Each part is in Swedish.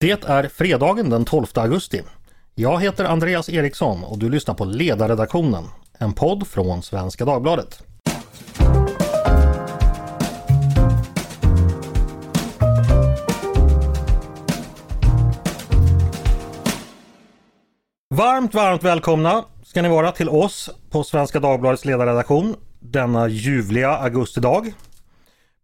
Det är fredagen den 12 augusti. Jag heter Andreas Eriksson och du lyssnar på Ledarredaktionen, en podd från Svenska Dagbladet. Varmt, varmt välkomna ska ni vara till oss på Svenska Dagbladets ledarredaktion denna ljuvliga augustidag.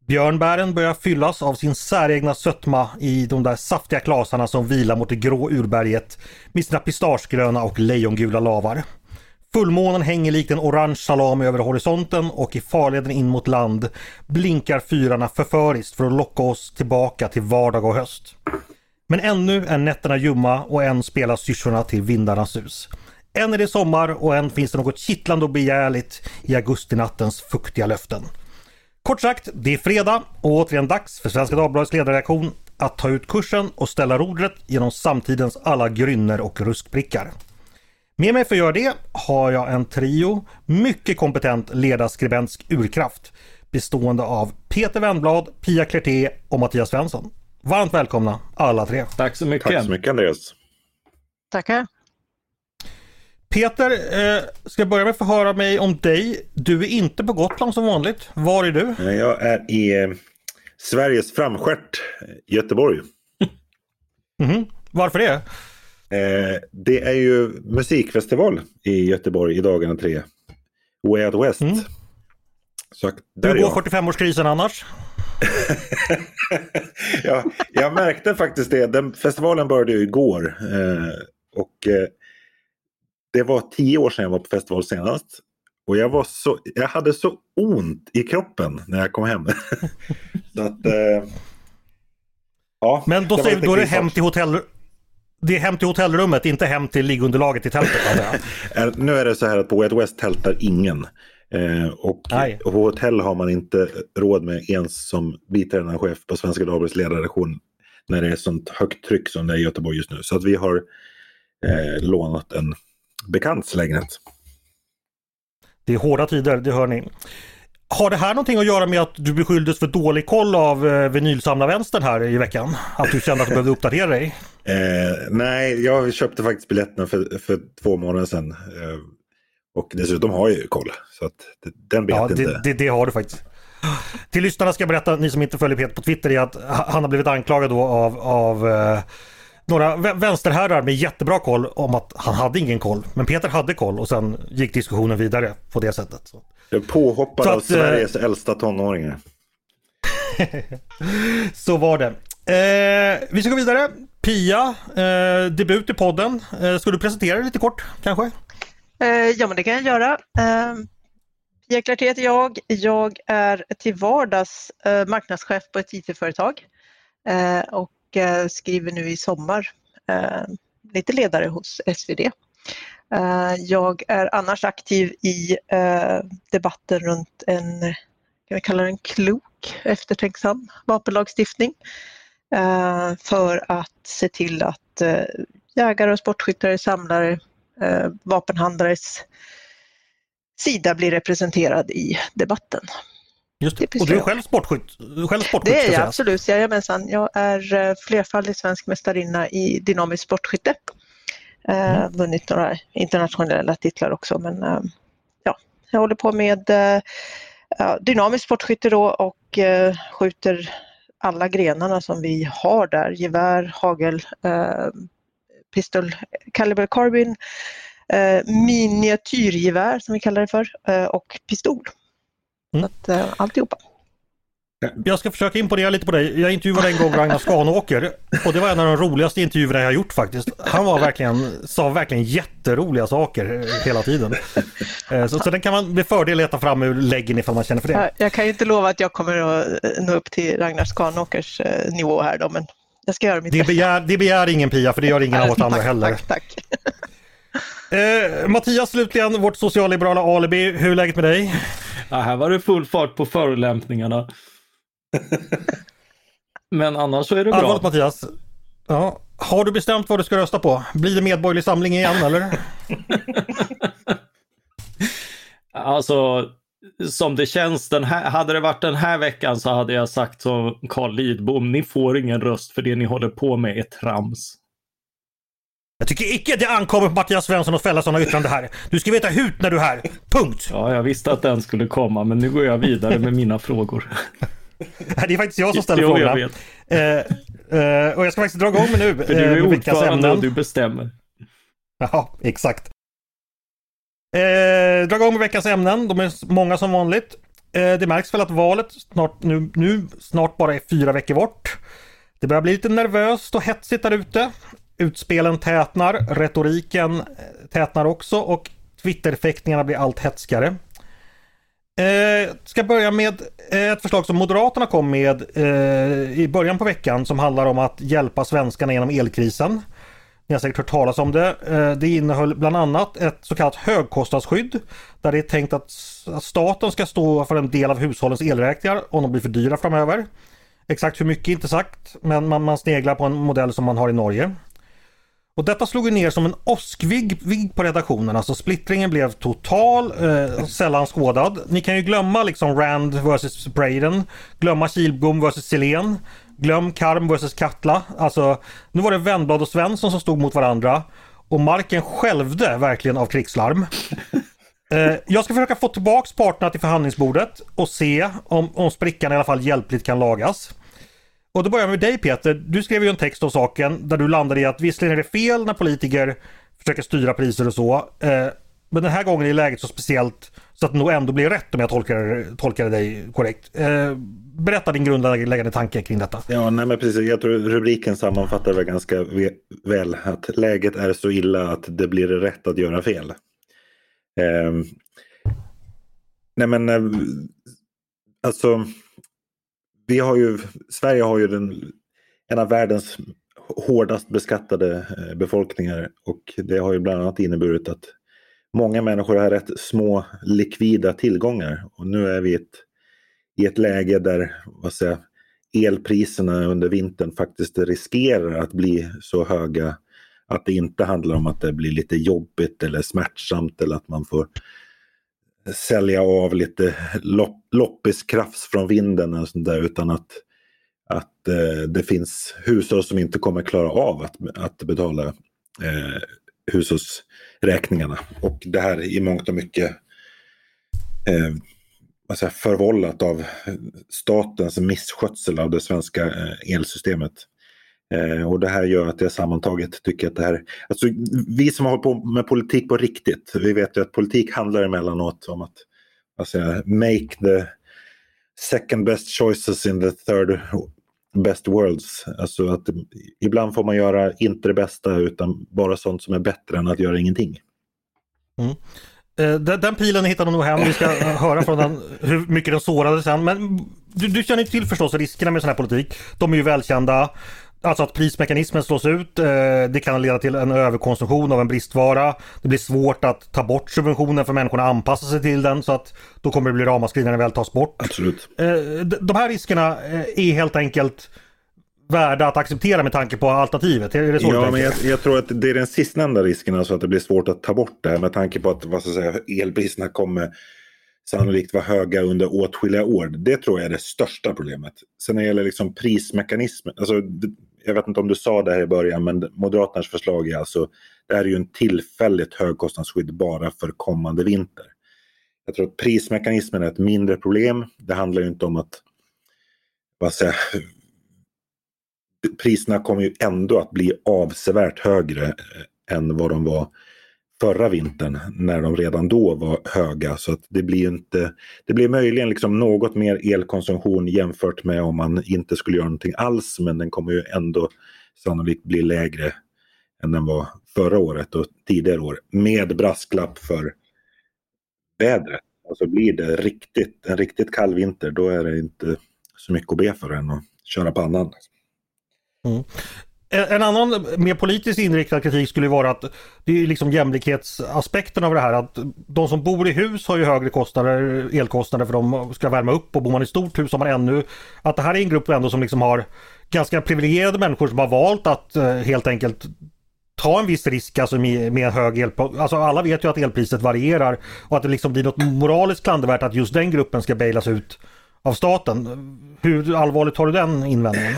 Björnbären börjar fyllas av sin säregna sötma i de där saftiga klasarna som vilar mot det grå urberget med sina pistagegröna och lejongula lavar. Fullmånen hänger likt en orange salami över horisonten och i farleden in mot land blinkar fyrarna förföriskt för att locka oss tillbaka till vardag och höst. Men ännu är nätterna ljumma och än spelar syrsorna till vindarnas sus. Än är det sommar och än finns det något kittlande och begärligt i augustinattens fuktiga löften. Kort sagt, det är fredag och återigen dags för Svenska Dagbladets ledarreaktion att ta ut kursen och ställa rodret genom samtidens alla grynner och ruskprickar. Med mig för att göra det har jag en trio mycket kompetent ledarskribentsk urkraft bestående av Peter Wennblad, Pia Klerté och Mattias Svensson. Varmt välkomna alla tre. Tack så mycket. Tack så mycket Andreas. Tackar. Peter, eh, ska jag börja med att få höra mig om dig. Du är inte på Gotland som vanligt. Var är du? Jag är i eh, Sveriges framskärt, Göteborg. Mhm. Varför det? Eh, det är ju musikfestival i Göteborg i dagarna tre. Way Out West. Mm. Så Hur går jag. 45-årskrisen annars? ja, jag märkte faktiskt det. Den, festivalen började ju igår. Eh, och eh, det var tio år sedan jag var på festival senast. Och jag, var så, jag hade så ont i kroppen när jag kom hem. så att, eh, ja, Men då, det då är det hem till hotell... Det är hem till hotellrummet, inte hem till liggunderlaget i tältet. Eh, Nu är det så här att på Way West tältar ingen. Eh, och Nej. på hotell har man inte råd med ens som biträdande chef på Svenska Dagbladets ledarredaktion när det är sånt högt tryck som det är i Göteborg just nu. Så att vi har eh, lånat en bekants lägenhet. Det är hårda tider, det hör ni. Har det här någonting att göra med att du beskylldes för dålig koll av eh, vinylsamlarvänstern här i veckan? Att du kände att du behövde uppdatera dig? Eh, nej, jag köpte faktiskt biljetterna för, för två månader sedan. Eh, och dessutom har jag ju koll. Så att den vet Ja, inte. det, det, det har du faktiskt. Till lyssnarna ska jag berätta, ni som inte följer Peter på Twitter, är att han har blivit anklagad då av, av eh, några vä- vänsterherrar med jättebra koll om att han hade ingen koll. Men Peter hade koll och sen gick diskussionen vidare på det sättet. Så. Jag påhoppad Så av att, eh, Sveriges äldsta tonåringar. Så var det. Eh, vi ska gå vidare. Pia, eh, debut i podden. Eh, ska du presentera dig lite kort kanske? Eh, ja, men det kan jag göra. Eh, Pia Klarté heter jag. Jag är till vardags eh, marknadschef på ett IT-företag eh, och eh, skriver nu i sommar eh, lite ledare hos SvD. Eh, jag är annars aktiv i debatten runt en, kan vi kalla den klok, eftertänksam vapenlagstiftning för att se till att jägare och sportskyttar, samlare, vapenhandlares sida blir representerad i debatten. Just det. Och du är själv sportskytt? Själv sportskytt Det är jag absolut, jajamensan. Jag är eh, flerfaldig svensk mästarinna i dynamisk sportskytte. Eh, Mm. Vunnit några internationella titlar också men eh, ja, jag håller på med eh, ja, dynamisk sportskytte då och skjuter alla grenarna som vi har där. Gevär, hagel, pistol, caliber carbine, miniatyrgevär som vi kallar det för och pistol. Mm. Så att, eh, alltihopa. Jag ska försöka imponera lite på dig. Jag intervjuade en gång Ragnar Skanåker och det var en av de roligaste intervjuerna jag har gjort faktiskt. Han var verkligen, sa verkligen jätteroliga saker hela tiden. Eh, Så, så den kan man med fördel leta fram ur läggen ifall man känner för det. Jag, kan ju inte lova att jag kommer att eh, nå upp till Ragnar Skanåkers nivå här då, men jag ska göra mitt Det bästa. begär, det begär ingen Pia för det gör ingen av oss andra heller. Tack, tack. Eh, Mattias slutligen, vårt socialliberala alibi. Hur är läget med dig? Ja, här var det full fart på förolämpningarna. Men annars så är det bra. Allvarligt Mattias. Ja. Har du bestämt vad du ska rösta på? Blir det Medborgerlig Samling igen eller? Alltså, som det känns, den här, hade det varit den här veckan så hade jag sagt som Carl Lidbom, ni får ingen röst för det ni håller på med är trams. Jag tycker icke det ankommer på Mattias Svensson att fälla sådana yttranden här. Du ska veta hut när du är här. Punkt! Ja, jag visste att den skulle komma, men nu går jag vidare med mina frågor. Det är faktiskt jag som ställer Jo, frågorna. jag vet. Eh, eh, och jag ska faktiskt dra igång med nu. För du är eh, med veckans ordförande ämnen. och du bestämmer. Ja, exakt. Eh, dra igång med veckans ämnen. De är många som vanligt. Eh, det märks väl att valet snart, nu, nu snart bara är fyra veckor bort. Det börjar bli lite nervöst och hetsigt där ute. Utspelen tätnar, retoriken eh, tätnar också och Twitterfäktningarna blir allt hetskare. Eh, ska börja med eh, ett förslag som Moderaterna kom med eh, i början på veckan som handlar om att hjälpa svenskarna genom elkrisen. Ni har säkert hört talas om det. Eh, Det innehöll bland annat ett så kallat högkostnadsskydd där det är tänkt att att staten ska stå för en del av hushållens elräkningar om de blir för dyra framöver. Exakt hur mycket inte sagt, men man, man sneglar på en modell som man har i Norge. Och detta slog ner som en åskvigg vigg på redaktionen. Alltså splittringen blev total, eh, sällan skådad. Ni kan ju glömma liksom Rand vs Braden, glömma Kilbom vs Silén, glöm Karm vs Katla. Alltså, nu var det Wennblad och Svensson som stod mot varandra. Och marken skälvde verkligen av krigslarm. Eh, jag ska försöka få tillbaks parterna till förhandlingsbordet och se om, om sprickan i alla fall hjälpligt kan lagas. Och då börjar jag med dig Peter. Du skrev ju en text om saken där du landade i att visserligen är det fel när politiker försöker styra priser och så. Eh, men den här gången är läget så speciellt så att det nog ändå blir rätt om jag tolkar, tolkar dig korrekt. Eh, berätta din grundläggande tanke kring detta. Ja, nej men precis. Jag tror rubriken sammanfattar väl ganska väl att läget är så illa att det blir rätt att göra fel. Eh, nej men eh, alltså vi har ju, Sverige har ju den, en av världens hårdast beskattade eh, befolkningar. Och det har ju bland annat inneburit att många människor har rätt små likvida tillgångar. Och nu är vi i ett, i ett läge där vad säger, elpriserna under vintern faktiskt riskerar att bli så höga att det inte handlar om att det blir lite jobbigt eller smärtsamt eller att man får sälja av lite lopp, loppiskrafts från vinden och sånt där utan att, att eh, det finns hushåll som inte kommer klara av att, att betala eh, hushållsräkningarna. Och det här i mångt och mycket eh, förvållat av statens misskötsel av det svenska eh, elsystemet. Eh, och det här gör att jag sammantaget tycker att det här... Alltså, vi som har hållit på med politik på riktigt, vi vet ju att politik handlar emellanåt om att alltså, make the second best choices in the third best worlds. Alltså att ibland får man göra inte det bästa utan bara sånt som är bättre än att göra ingenting. Mm. Eh, den, den pilen hittar de nog hem. Vi ska eh, höra från den hur mycket den sårade sen. Men du, du känner till förstås riskerna med sån här politik. De är ju välkända. Alltså att prismekanismen slås ut. eh, Det kan leda till en överkonsumtion av en bristvara. Det blir svårt att ta bort subventionen för människorna anpassar sig till den. Så att då kommer det bli ramaskri när den väl tas bort. Absolut. Eh, de- här riskerna eh, är helt enkelt värda att acceptera med tanke på alternativet. Är det så Ja, men jag, jag tror att det är den sistnämnda risken, alltså att det blir svårt att ta bort det här med tanke på att vad ska säga, elpriserna kommer sannolikt vara höga under åtskilliga år. Det tror jag är det största problemet. Sen när det gäller liksom prismekanismen, alltså, jag vet inte om du sa det här i början, men Moderaternas förslag är alltså, det här är ju en tillfälligt högkostnadsskydd bara för kommande vinter. Jag tror att prismekanismen är ett mindre problem. Det handlar ju inte om att vad ska jag säga, priserna kommer ju ändå att bli avsevärt högre eh, än vad de var förra vintern när de redan då var höga. Så att det blir inte, det blir möjligen liksom något mer elkonsumtion jämfört med om man inte skulle göra någonting alls. Men den kommer ju ändå sannolikt bli lägre än den var förra året och tidigare år. Med brasklapp för vädret. Alltså blir det riktigt, en riktigt kall vinter då är det inte så mycket att be för än att köra pannan. Mm en annan mer politiskt inriktad kritik skulle vara att det är liksom jämlikhetsaspekten av det här att de som bor i hus har ju högre kostnader, elkostnader för de ska värma upp och bor man i stort hus har man ännu att det här är en grupp ändå som liksom har ganska privilegierade människor som har valt att eh, helt enkelt ta en viss risk alltså med, med hög el. Alltså alla vet ju att elpriset varierar och att det liksom blir något moraliskt klandervärt att just den gruppen ska bailas ut av staten. Hur allvarligt har du den invändningen?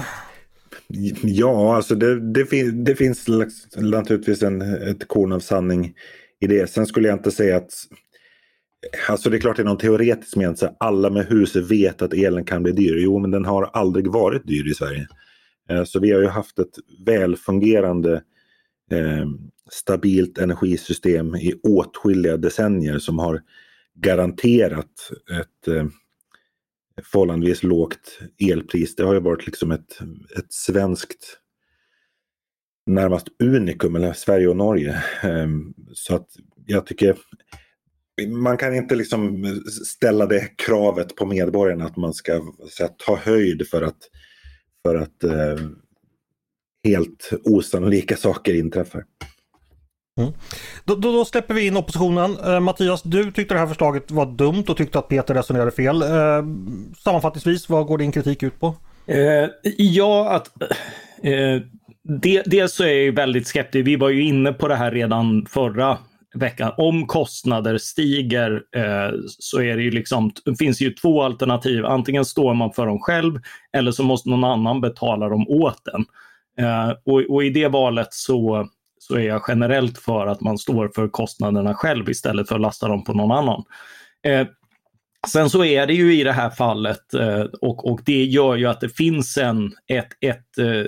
Ja, alltså det, det, fin det finns naturligtvis en, ett korn av sanning i det. Sen skulle jag inte säga att Alltså det är klart det är någon teoretisk mening alla med hus vet att elen kan bli dyr. Jo, men den har aldrig varit dyr i Sverige. Eh, så vi har ju haft ett välfungerande eh, stabilt energisystem i åtskilliga decennier som har garanterat ett eh, förhållandevis lågt elpris. Det har ju varit liksom ett, ett svenskt närmast unikum, mellan Sverige och Norge. Ehm, så att jag tycker man kan inte liksom ställa det kravet på medborgarna att man ska här, ta höjd för att, för att eh, helt osannolika saker inträffar. Mm. Då, då, då, släpper vi in oppositionen. Eh, Mattias, du tyckte det här förslaget var dumt och tyckte att Peter resonerade fel. Eh, sammanfattningsvis, vad går din kritik ut på? Eh, ja, att eh, det, dels så är jag väldigt skeptisk. Vi var ju inne på det här redan förra veckan. Om kostnader stiger eh, så är det ju liksom, det finns ju två alternativ. Antingen står man för dem själv eller så måste någon annan betala dem åt en. Eh, och, och, i det valet så, så är jag generellt för att man står för kostnaderna själv istället för att lasta dem på någon annan. Eh, sen så är det ju i det här fallet eh, och, och det gör ju att det finns en, ett, ett eh,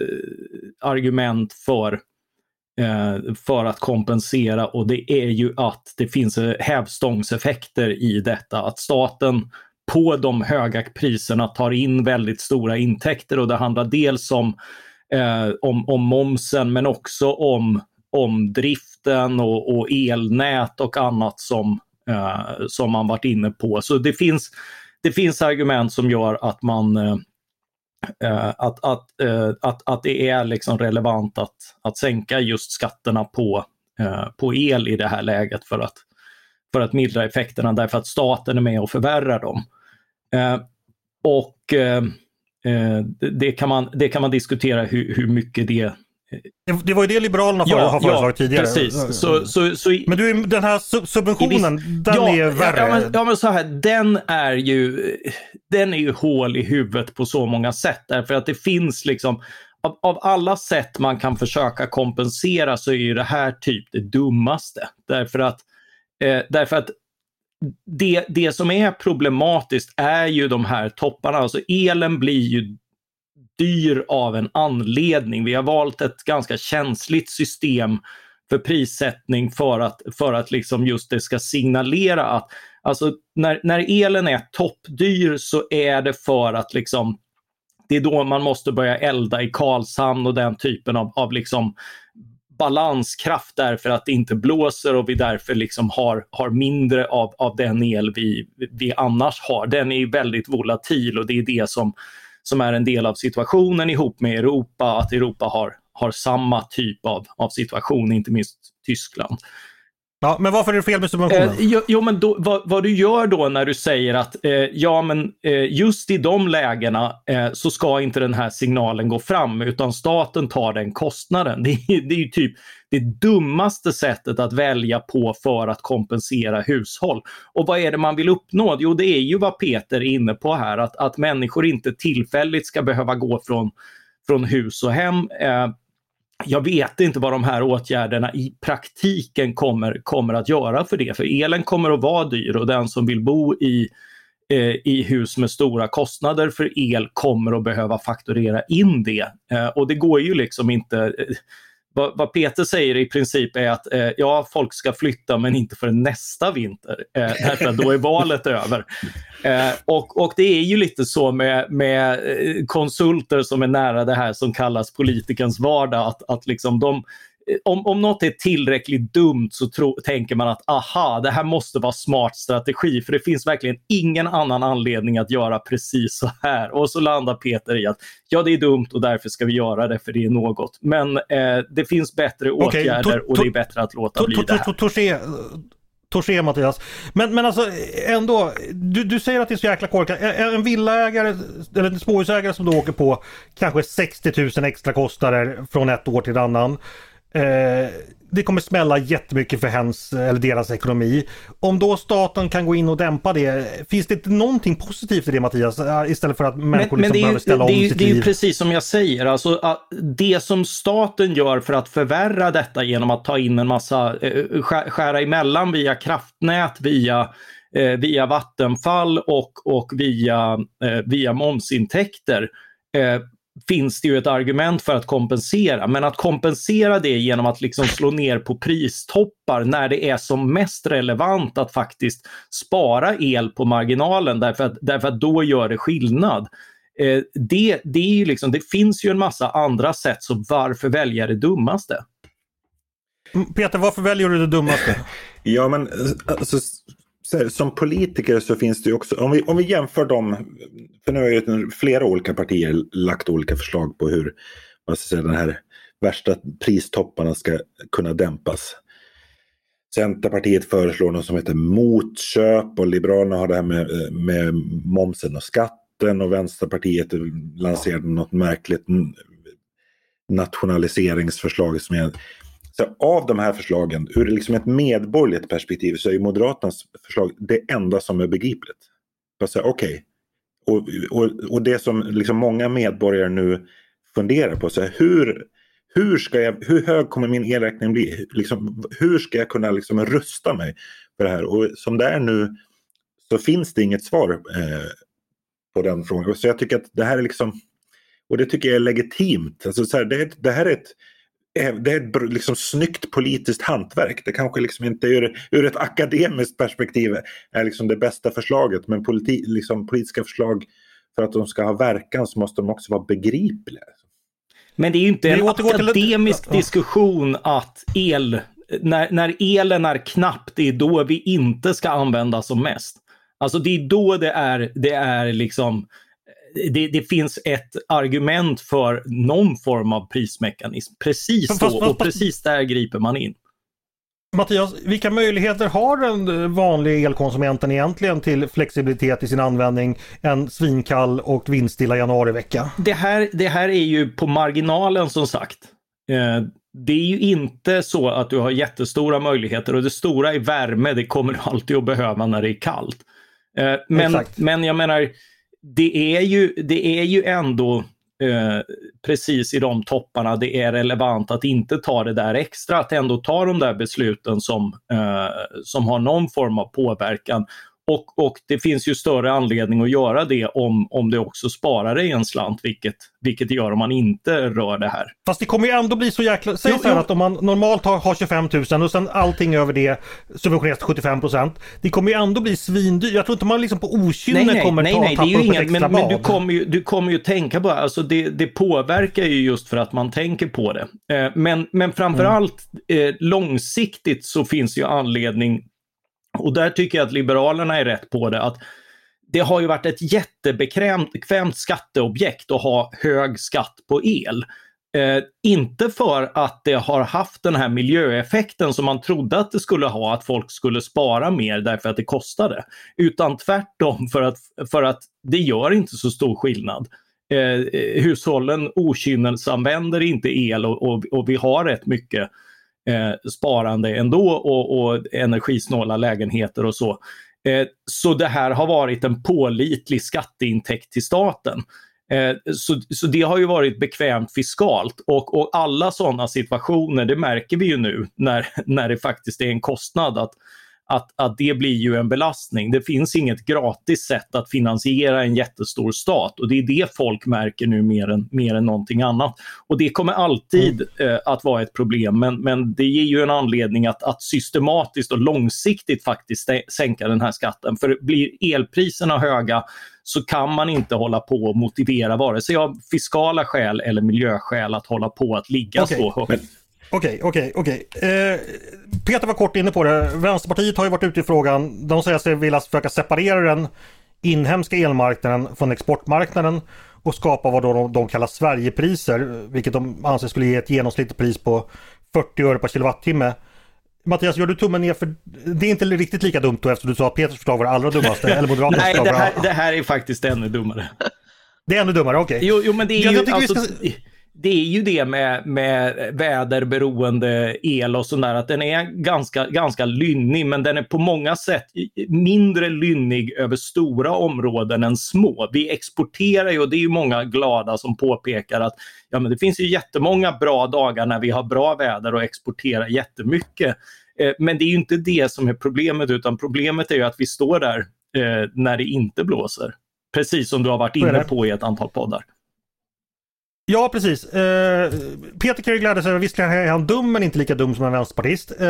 argument för eh, för att kompensera och det är ju att det finns eh, hävstångseffekter i detta. Att staten på de höga priserna tar in väldigt stora intäkter och det handlar dels om, eh, om, om momsen men också om, om driften och, och elnät och annat som, eh, som man varit inne på. Så det finns, det finns argument som gör att man eh, eh att, att, eh, att, att det är liksom relevant att, att sänka just skatterna på, eh, på el i det här läget för att, för att mildra effekterna därför att staten är med och förvärrar dem. Eh, och det, kan man, det kan man diskutera hur, hur mycket det det var ju det Liberalerna ja, har föreslagit ja, tidigare. Precis. Så, så, så, men du, den här subventionen, viss, den ja, är värre. Ja men, ja, men så här, den är ju den är ju hål i huvudet på så många sätt. Därför att det finns liksom, av, av alla sätt man kan försöka kompensera så är ju det här typ det dummaste. Därför att, eh, därför att det, det som är problematiskt är ju de här topparna. Alltså elen blir ju dyr av en anledning. Vi har valt ett ganska känsligt system för prissättning för att, för att liksom just det ska signalera att alltså när, när elen är toppdyr så är det för att liksom det är då man måste börja elda i Karlshamn och den typen av, av liksom balanskraft därför att det inte blåser och vi därför liksom har, har mindre av, av den el vi, vi annars har. Den är väldigt volatil och det är det som som är en del av situationen ihop med Europa, att Europa har, har samma typ av, av situation, inte minst Tyskland. Ja, men varför är det fel med subventionen? Eh, jo, jo, men då, vad, vad, du gör då när du säger att eh, ja, men eh, just i de lägena eh, så ska inte den här signalen gå fram utan staten tar den kostnaden. Det, det är ju typ det dummaste sättet att välja på för att kompensera hushåll. Och vad är det man vill uppnå? Jo, det är ju vad Peter är inne på här, att, att människor inte tillfälligt ska behöva gå från, från hus och hem. Eh, jag vet inte vad de här åtgärderna i praktiken kommer, kommer att göra för det. För elen kommer att vara dyr och den som vill bo i, eh, i hus med stora kostnader för el kommer att behöva fakturera in det. Eh, och det går ju liksom inte eh, vad, vad, Peter säger i princip är att eh, ja, folk ska flytta men inte för nästa vinter. Eh, därför att då är valet över. Eh, och, och det är ju lite så med, med eh, konsulter som är nära det här som kallas politikens vardag. Att, att liksom de, om, om något är tillräckligt dumt så tro, tänker man att aha, det här måste vara smart strategi för det finns verkligen ingen annan anledning att göra precis så här. Och så landar Peter i att ja, det är dumt och därför ska vi göra det för det är något. Men eh, det finns bättre okay, åtgärder och det är bättre att låta bli det här. Torché Mattias. Men, men alltså ändå, du, du säger att det är så jäkla korkat. En villaägare eller en småhusägare som då åker på kanske 60 000 extra kostnader från ett år till ett annan. Eh, det kommer smälla jättemycket för hens eller deras ekonomi. Om då staten kan gå in och dämpa det, finns det inte någonting positivt i det Mattias? Eh, istället för att människor men, liksom men behöver ställa om det är, sitt det är liv. ju precis som jag säger, alltså, det som staten gör för att förvärra detta genom att ta in en massa, eh, skära emellan via kraftnät, via eh, via Vattenfall och, och via, via momsintäkter finns det ju ett argument för att kompensera. Men att kompensera det genom att liksom slå ner på pristoppar när det är som mest relevant att faktiskt spara el på marginalen därför att, därför att då gör det skillnad. Eh, det, det, är ju liksom, det finns ju en massa andra sätt, så varför välja det dummaste? Mm, Peter, varför väljer du det dummaste? ja, men alltså, som politiker så finns det ju också, om vi, om vi jämför dem, för nu har ju flera olika partier lagt olika förslag på hur vad ska säga, den här värsta pristopparna ska kunna dämpas. Centerpartiet föreslår något som heter motköp och Liberalerna har det här med, med momsen och skatten och Vänsterpartiet lanserade något märkligt nationaliseringsförslag som är så av de här förslagen, ur liksom ett medborgerligt perspektiv, så är Moderaternas förslag det enda som är begripligt. Okej, okay. och, och, och det som liksom många medborgare nu funderar på, så här, hur, hur, ska jag, hur hög kommer min elräkning bli? Liksom, hur ska jag kunna liksom rusta mig för det här? Och som det är nu så finns det inget svar eh, på den frågan. Så jag tycker att det här är liksom, och det tycker jag är legitimt. Alltså, så här, det, det här är ett det är ett liksom snyggt politiskt hantverk. Det kanske liksom inte ur, ur ett akademiskt perspektiv är liksom det bästa förslaget. Men politi, liksom politiska förslag för att de ska ha verkan så måste de också vara begripliga. Men det är ju inte en akademisk till... diskussion att el, när, när elen är knapp, det är då vi inte ska använda som mest. Alltså det är då det är, det är liksom det, det, finns ett argument för någon form av prismekanism. Precis fast, då och precis där griper man in. Mattias, vilka möjligheter har den vanliga elkonsumenten egentligen till flexibilitet i sin användning en svinkall och vindstilla januarivecka? Det här, det här är ju på marginalen som sagt. Eh, det är ju inte så att du har jättestora möjligheter och det stora är värme, det kommer du alltid att behöva när det är kallt. Eh, men, men jag menar, det är ju, det är ju ändå eh, precis i de topparna det är relevant att inte ta det där extra, att ändå ta de där besluten som, eh, som har någon form av påverkan. Och, och det finns ju större anledning att göra det om, om det också sparar dig en slant, vilket, vilket det gör om man inte rör det här. Fast det kommer ju ändå bli så jäkla... Säg jo, så här jo. att om man normalt har, har 25 000 och sen allting över det subventioneras till 75 procent. Det kommer ju ändå bli svindyrt. Jag tror inte man liksom på okynne nej, nej, kommer nej, ta, nej, tappa det är upp inget, ett extra men, men du kommer ju, du kommer ju tänka på, alltså det, det påverkar ju just för att man tänker på det. Eh, men, men framförallt mm. eh, långsiktigt så finns ju anledning och där tycker jag att Liberalerna är rätt på det. att det har ju varit ett jättebekvämt skatteobjekt att ha hög skatt på el. Eh, inte för att det har haft den här miljöeffekten som man trodde att det skulle ha, att folk skulle spara mer därför att det kostade. Utan tvärtom för att, för att det gör inte så stor skillnad. Eh, eh hushållen okynnesanvänder inte el och, och, och vi har rätt mycket eh, sparande ändå och, och energisnåla lägenheter och så. Eh, så det här har varit en pålitlig skatteintäkt till staten. Eh, så, så det har ju varit bekvämt fiskalt och, och alla sådana situationer, det märker vi ju nu när, när det faktiskt är en kostnad att att, att det blir ju en belastning. Det finns inget gratis sätt att finansiera en jättestor stat och det är det folk märker nu mer än, mer än någonting annat. Och det kommer alltid mm. eh, att vara ett problem men, men det ger ju en anledning att, att systematiskt och långsiktigt faktiskt sänka den här skatten. För blir elpriserna höga så kan man inte hålla på och motivera vare sig av fiskala skäl eller miljöskäl att hålla på att ligga okay. så högt. Okej, okej, okej. Eh, Peter var kort inne på det. Vänsterpartiet har ju varit ute i frågan. De säger sig vilja försöka separera den inhemska elmarknaden från exportmarknaden och skapa vad de, de kallar Sverigepriser, vilket de anser skulle ge ett genomsnittligt pris på 40 öre per kilowattimme. Mattias, gör du tummen ner för det är inte riktigt lika dumt då eftersom du sa att Peters förslag var det allra dummaste? eller Moderaternas Nej, det här, det här är faktiskt ännu dummare. Det är ännu dummare, okej. Okay. Jo, jo, men det är ju... alltså, ska det är ju det med, med väderberoende el och sådär att den är ganska, ganska lynnig men den är på många sätt mindre lynnig över stora områden än små. Vi exporterar ju och det är ju många glada som påpekar att ja, men det finns ju jättemånga bra dagar när vi har bra väder och exporterar jättemycket. Eh, men det är ju inte det som är problemet utan problemet är ju att vi står där eh, när det inte blåser. Precis som du har varit inne på i ett antal poddar. Ja, precis. Uh, Peter kan ju glädja sig. Visserligen är han dum, men inte lika dum som en vänsterpartist. Uh,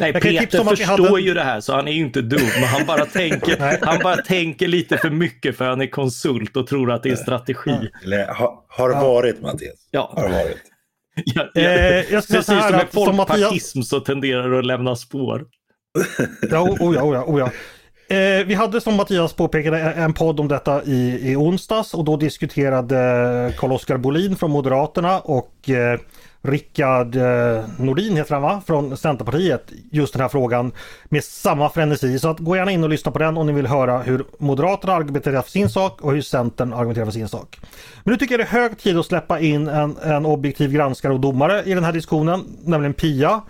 Nej, Peter förstår hade... ju det här, så han är ju inte dum. Men han bara, tänker, han bara tänker lite för mycket för han är konsult och tror att det är strategi. Eller ha, har varit, Mattias. Ja. Har varit. Ja, ja. Eh, jag Precis som med folkpartism så tenderar det att lämna spår. ja, oh ja, oh ja, oh ja. Eh, vi hade som Mattias påpekade e- en podd om detta i, i onsdags och då diskuterade Carl-Oskar Bolin från Moderaterna och eh, Rickard eh, Nordin heter han va? Från Centerpartiet just den här frågan med samma frenesi. Så att gå gärna in och lyssna på den om ni vill höra hur Moderaterna argumenterar för sin sak och hur Centern argumenterar för sin sak. Men nu tycker jag det är hög tid att släppa in en, en objektiv granskare och domare i den här diskussionen, nämligen Pia.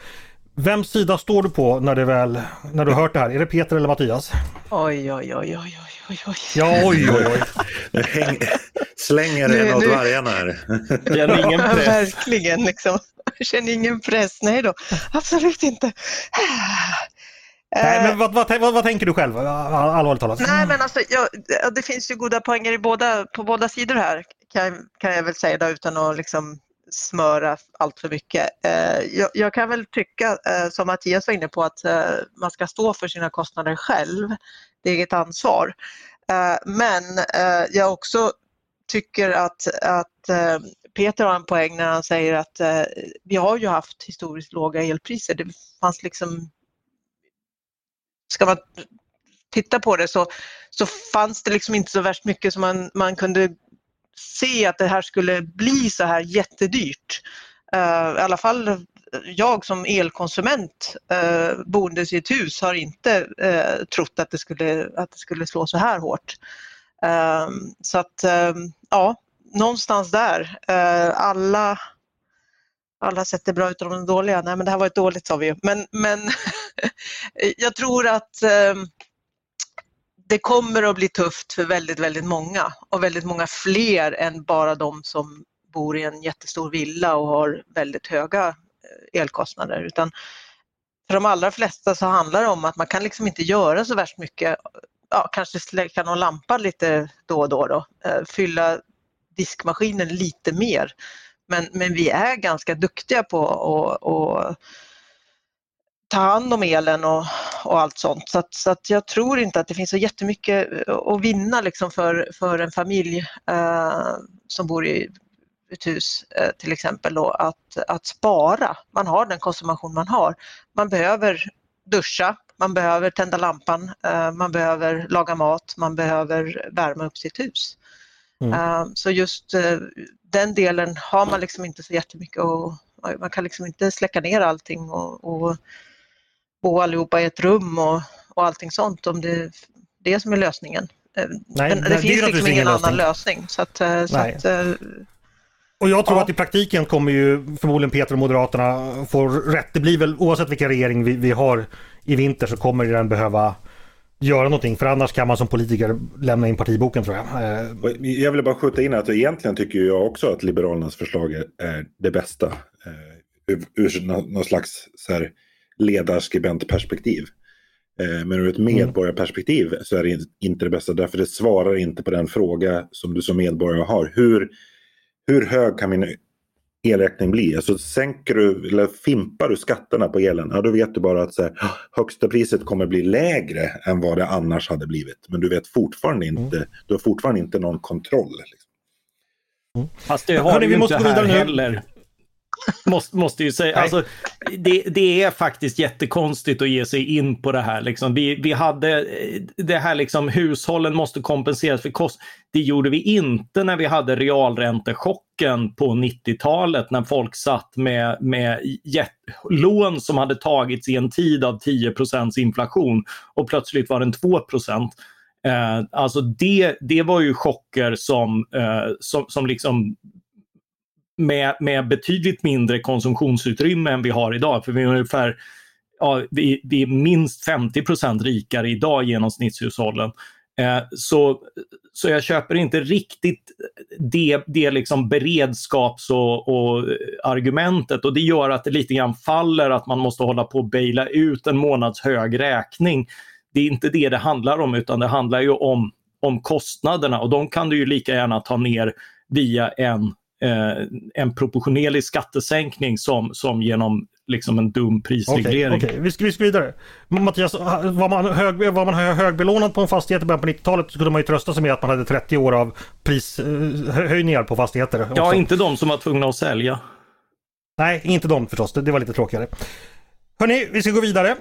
Vems sida står du på när, det väl, när du har hört det här? Är det Peter eller Mattias? Oj, oj, oj, oj, oj, oj. Ja, oj, oj, oj. Häng, slänger en av dvärgarna här. Känner ingen press. Ja, verkligen, liksom. Känner ingen press. Nej då, absolut inte. Nej, men vad, vad, vad, vad, tänker du själv, allvarligt talat? Nej, men alltså, ja, det finns ju goda poänger i båda, på båda sidor här, kan, kan jag väl säga då, utan att liksom smöra allt för mycket. Eh, jag, jag, kan väl tycka, eh, som Mattias var inne på, att eh, man ska stå för sina kostnader själv. Det är eget ansvar. Men jag också tycker att, att Peter har en poäng när han säger att vi har ju haft historiskt låga elpriser. Det fanns liksom Ska man titta på det så, så fanns det liksom inte så värst mycket som man, man kunde se att det här skulle bli så här jättedyrt. Uh, I alla fall jag som elkonsument eh, uh, boendes i ett hus har inte uh, trott att det, skulle, att det skulle slå så här hårt. Uh, så att ja, någonstans där. alla alla sätt är bra utom de dåliga. Nej men det här var ett dåligt sa vi ju. Men, men jag tror att det kommer att bli tufft för väldigt, väldigt många och väldigt många fler än bara de som bor i en jättestor villa och har väldigt höga eh, elkostnader. Utan för de allra flesta så handlar det om att man kan liksom inte göra så värst mycket. Ja, kanske släcka någon lampa lite då och då, då. Eh, fylla diskmaskinen lite mer. Men, men vi är ganska duktiga på att ta hand om elen och, och allt sånt. Så, att, så att jag tror inte att det finns så jättemycket att vinna liksom för, för en familj eh, som bor i ett hus eh, till exempel då, att, att spara. Man har den konsumtion man har. Man behöver duscha, man behöver tända lampan, eh, man behöver laga mat, man behöver värma upp sitt hus. Mm. Eh, så just eh, den delen har man liksom inte så jättemycket och man kan liksom inte släcka ner allting och, och bo allihopa i ett rum och, och allting sånt om det är det som är lösningen. Eh, nej, Men det, det finns liksom ingen lösning. annan lösning. Så att, eh, så att, eh, och jag tror ja. att i praktiken kommer ju förmodligen Peter och Moderaterna få rätt. Det blir väl oavsett vilken regering vi, vi har i vinter så kommer den behöva göra någonting för annars kan man som politiker lämna in partiboken tror jag. Jag vill bara skjuta in att egentligen tycker jag också att Liberalernas förslag är det bästa. Ur någon slags så här, ledarskribentperspektiv. Eh, men ur ett mm. medborgarperspektiv så är det inte det bästa därför det svarar inte på den fråga som du som medborgare har. Hur, hur hög kan min elräkning bli? Alltså sänker du eller fimpar du skatterna på elen, ja då vet du bara att så här, högsta priset kommer bli lägre än vad det annars hade blivit. Men du vet fortfarande mm. inte, mm. du har fortfarande inte någon kontroll. Liksom. Mm. Fast det har Hörrni, du ju inte här heller. Måste, måste ju säga. Alltså, det, det, är faktiskt jättekonstigt att ge sig in på det här. Liksom. Vi, vi hade det här liksom hushållen måste kompenseras för kost. Det gjorde vi inte när vi hade realräntechocken på 90-talet när folk satt med, med lån som hade tagits i en tid av 10% inflation och plötsligt var den 2 Eh, alltså det, det var ju chocker som, eh, som, som liksom med, med betydligt mindre konsumtionsutrymme än vi har idag. För vi är ungefär ja, vi, vi är minst 50% rikare idag, genomsnittshushållen. Eh, så, så jag köper inte riktigt det, det liksom beredskaps och, och, argumentet och det gör att det lite grann faller att man måste hålla på och baila ut en månads hög räkning. Det är inte det det handlar om utan det handlar ju om, om kostnaderna och de kan du ju lika gärna ta ner via en, en proportionerlig skattesänkning som, som genom liksom en dum prisreglering. Okej, okay, vi, ska, vi ska vidare. Mattias, var man, hög, var man högbelånad på en fastighet i början på 90-talet så skulle man ju trösta sig med att man hade 30 år av prishöjningar på fastigheter. Också. Ja, inte de som var tvungna att sälja. Nej, inte de förstås. Det, det var lite tråkigare. Hörni, vi ska gå vidare.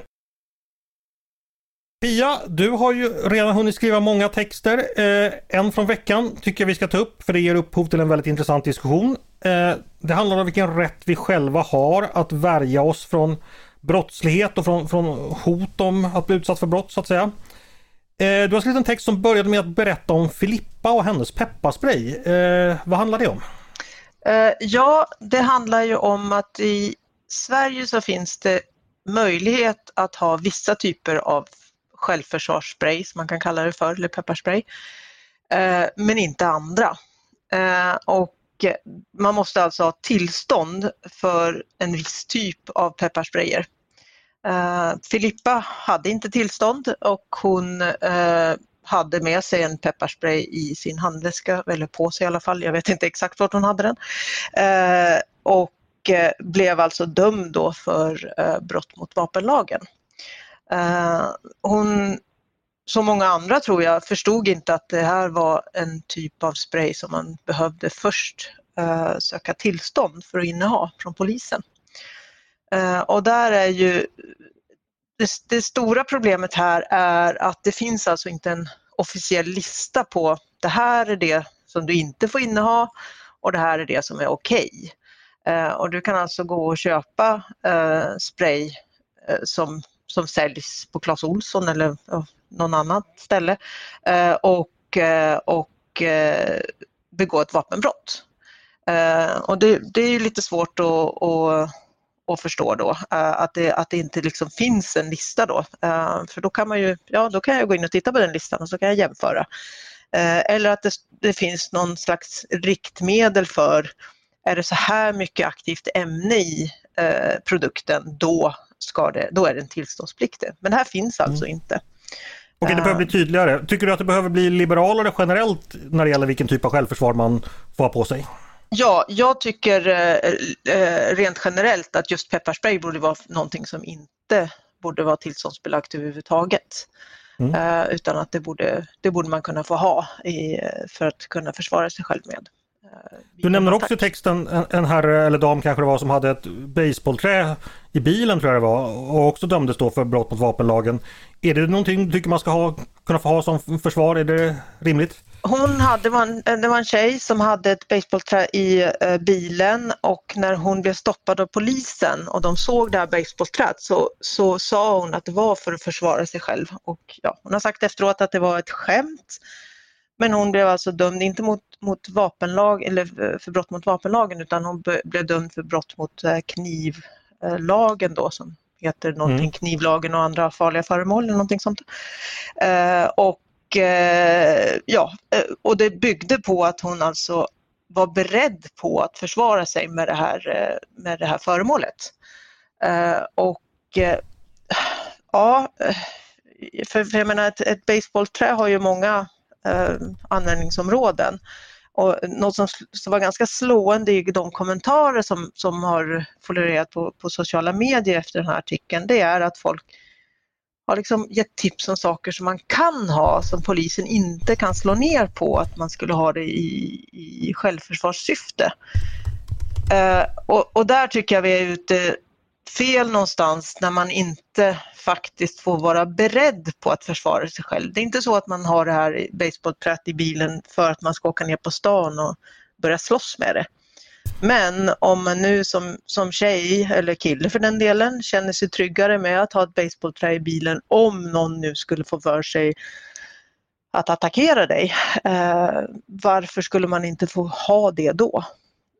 Pia, du har ju redan hunnit skriva många texter. Eh, en från veckan tycker jag vi ska ta upp för det ger upphov till en väldigt intressant diskussion. Eh, det handlar om vilken rätt vi själva har att värja oss från brottslighet och från, från hot om att bli utsatt för brott så att säga. Eh, du har skrivit en text som började med att berätta om Filippa och hennes pepparspray. Eh, vad handlar det om? Eh, ja, det handlar ju om att i Sverige så finns det möjlighet att ha vissa typer av självförsvarsspray som man kan kalla det för, eller pepparspray. Eh, men inte andra. Eh, och man måste alltså ha tillstånd för en viss typ av pepparsprayer. Eh, Filippa hade inte tillstånd och hon eh, hade med sig en pepparspray i sin handväska, eller på sig i alla fall, jag vet inte exakt vart hon hade den. Eh, och eh, blev alltså dömd då för brott mot vapenlagen. Eh, hon, som många andra tror jag, förstod inte att det här var en typ av spray som man behövde först eh, söka tillstånd för att inneha från polisen. Eh, och där är ju det, det, stora problemet här är att det finns alltså inte en officiell lista på det här är det som du inte får inneha och det här är det som är okej. Okay. och du kan alltså gå och köpa spray som som säljs på Clas Olsson eller någon annat ställe eh, och, eh, och eh, begå ett vapenbrott. Och det, det är lite svårt att, att, att förstå då att det, att det inte liksom finns en lista då. För då kan man ju, ja då kan jag gå in och titta på den listan och så kan jag jämföra. Eller att det, det finns någon slags riktmedel för är det så här mycket aktivt ämne i produkten, då ska det, då är den tillståndspliktig. Men det här finns alltså mm. inte. Okej, det behöver bli tydligare. Tycker du att det behöver bli liberalare generellt när det gäller vilken typ av självförsvar man får ha på sig? Ja, jag tycker eh, eh, rent generellt att just pepparspray borde vara någonting som inte borde vara tillståndsbelagt överhuvudtaget. Mm. Eh, utan att det borde, det borde man kunna få ha i, för att kunna försvara sig själv med. Eh, du nämner också i texten en, en herre eller dam kanske det var som hade ett baseballträ i bilen tror jag det var och också dömdes då för brott mot vapenlagen. Är det någonting du tycker man ska ha, kunna få ha som försvar? Är det rimligt? Hon hade, det var en, det var en tjej som hade ett baseballträ i eh, bilen och när hon blev stoppad av polisen och de såg det här baseballträet så, så sa hon att det var för att försvara sig själv. Och ja, hon har sagt efteråt att det var ett skämt. Men hon blev alltså dömd, inte mot, mot vapenlag, eller för brott mot vapenlagen, utan hon blev dömd för brott mot eh, knivlagen då som heter någonting, mm. knivlagen och andra farliga föremål eller någonting sånt. Eh, och eh, ja, och det byggde på att hon alltså var beredd på att försvara sig med det här, med det här föremålet. och ja, för, för jag menar ett, ett baseballträ har ju många eh, Eh, användningsområden. Och något som, som var ganska slående i de kommentarer som, som har florerat på, på sociala medier efter den här artikeln, det är att folk har liksom gett tips om saker som man kan ha som polisen inte kan slå ner på att man skulle ha det i, i självförsvarssyfte. Eh, och, och, där tycker jag vi är ute fel någonstans när man inte faktiskt får vara beredd på att försvara sig själv. Det är inte så att man har det här basebollträet i bilen för att man ska åka ner på stan och börja slåss med det. Men om man nu som, som tjej, eller kille för den delen, känner sig tryggare med att ha ett basebollträ i bilen om någon nu skulle få för sig att attackera dig. Eh, varför skulle man inte få ha det då?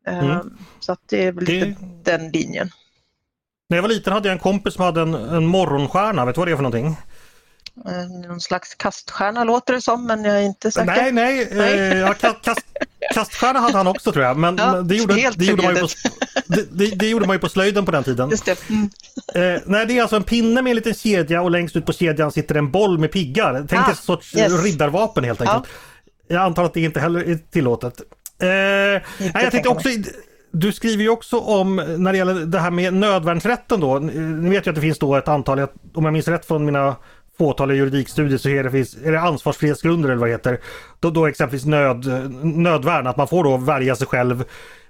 Mm. Så att det är väl lite det... den linjen. När jag var liten hade jag en kompis som hade en, en morgonstjärna, vet du vad det är för någonting? Eh, någon slags kaststjärna låter det som, men jag är inte säker. Nej, nej, nej. Eh, ja, kast, kaststjärna hade han också tror jag. Men ja, det, gjorde, det, gjorde man ju på, det, det, gjorde man ju på slöjden på den tiden. Just det. Mm. Eh, nej, det är alltså en pinne med en liten kedja och längst ut på kedjan sitter en boll med piggar. Tänk ah, en sorts yes. riddarvapen helt enkelt. Ja. Jag antar att det inte heller är tillåtet. Eh, nej, jag tänkte också, du skriver ju också om när det gäller det här med nödvärnsrätten då. Ni vet ju att det finns då ett antal, om jag minns rätt från mina fåtaliga juridikstudier så är det, finns, är det ansvarsfrihetsgrunder eller vad det heter. Då, då exempelvis nöd, nödvärn, att man får då värja sig själv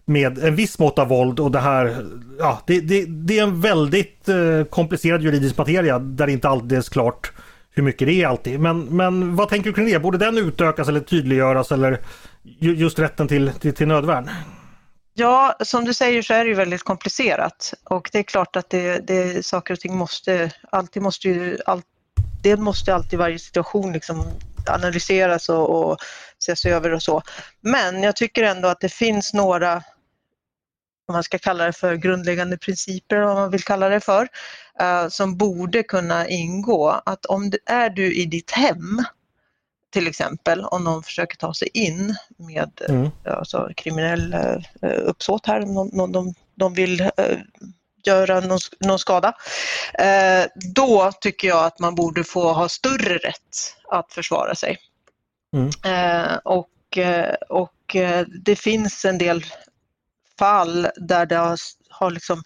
med en viss mått av våld och det här, ja det, det, det är en väldigt eh, komplicerad juridisk materia där det inte alltid är klart hur mycket det är alltid. Men, men vad tänker du kring det? Borde den utökas eller tydliggöras eller just rätten till, till, till nödvärn? Ja, som du säger så är det ju väldigt komplicerat och det är klart att det, det saker och ting måste, alltid måste ju, all, det måste alltid varje situation liksom analyseras och, och ses över och så. Men jag tycker ändå att det finns några, om man ska kalla det för grundläggande principer, vad man vill kalla det för, uh, som borde kunna ingå. Att om det är du i ditt hem till exempel om någon försöker ta sig in med mm. alltså, kriminell uh, uppsåt här, någon, de, de vill uh, göra någon, någon skada. Uh, då tycker jag att man borde få ha större rätt att försvara sig. Mm. och, och det finns en del fall där, det har, har liksom,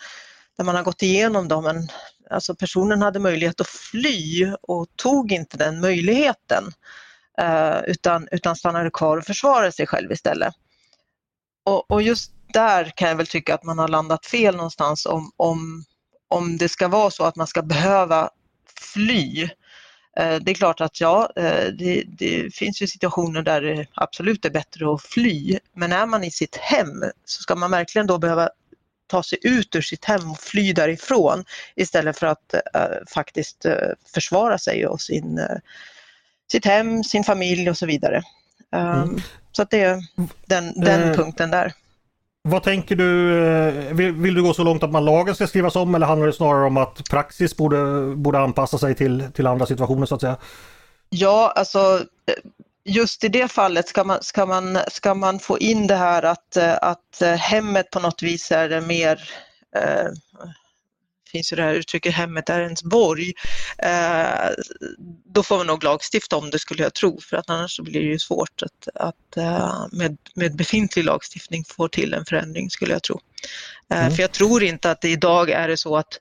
där man har gått igenom dem, men alltså personen hade möjlighet att fly och tog inte den möjligheten. Eh, utan, utan stannade kvar och försvarade sig själv istället. Och, och, just där kan jag väl tycka att man har landat fel någonstans om, om, om det ska vara så att man ska behöva fly. Eh, det är klart att ja, eh, det, det, finns ju situationer där det absolut är bättre att fly, men är man i sitt hem så ska man verkligen då behöva ta sig ut ur sitt hem och fly därifrån istället för att äh, faktiskt äh, försvara sig och sin, äh, sitt hem, sin familj och så vidare. Um, mm. Så att det är den, den mm. punkten där. Vad tänker du, eh, vill, vill, du gå så långt att man lagen ska skrivas om eller handlar det snarare om att praxis borde, borde anpassa sig till, till andra situationer så att säga? Ja, alltså just i det fallet ska man, ska man, ska man få in det här att, att hemmet på något vis är mer eh, finns ju det här uttrycket hemmet är ens borg. Eh, då får man nog lagstifta om det skulle jag tro för att annars så blir det ju svårt att, att eh, med, med befintlig lagstiftning få till en förändring skulle jag tro. Eh, mm. För jag tror inte att det idag är det så att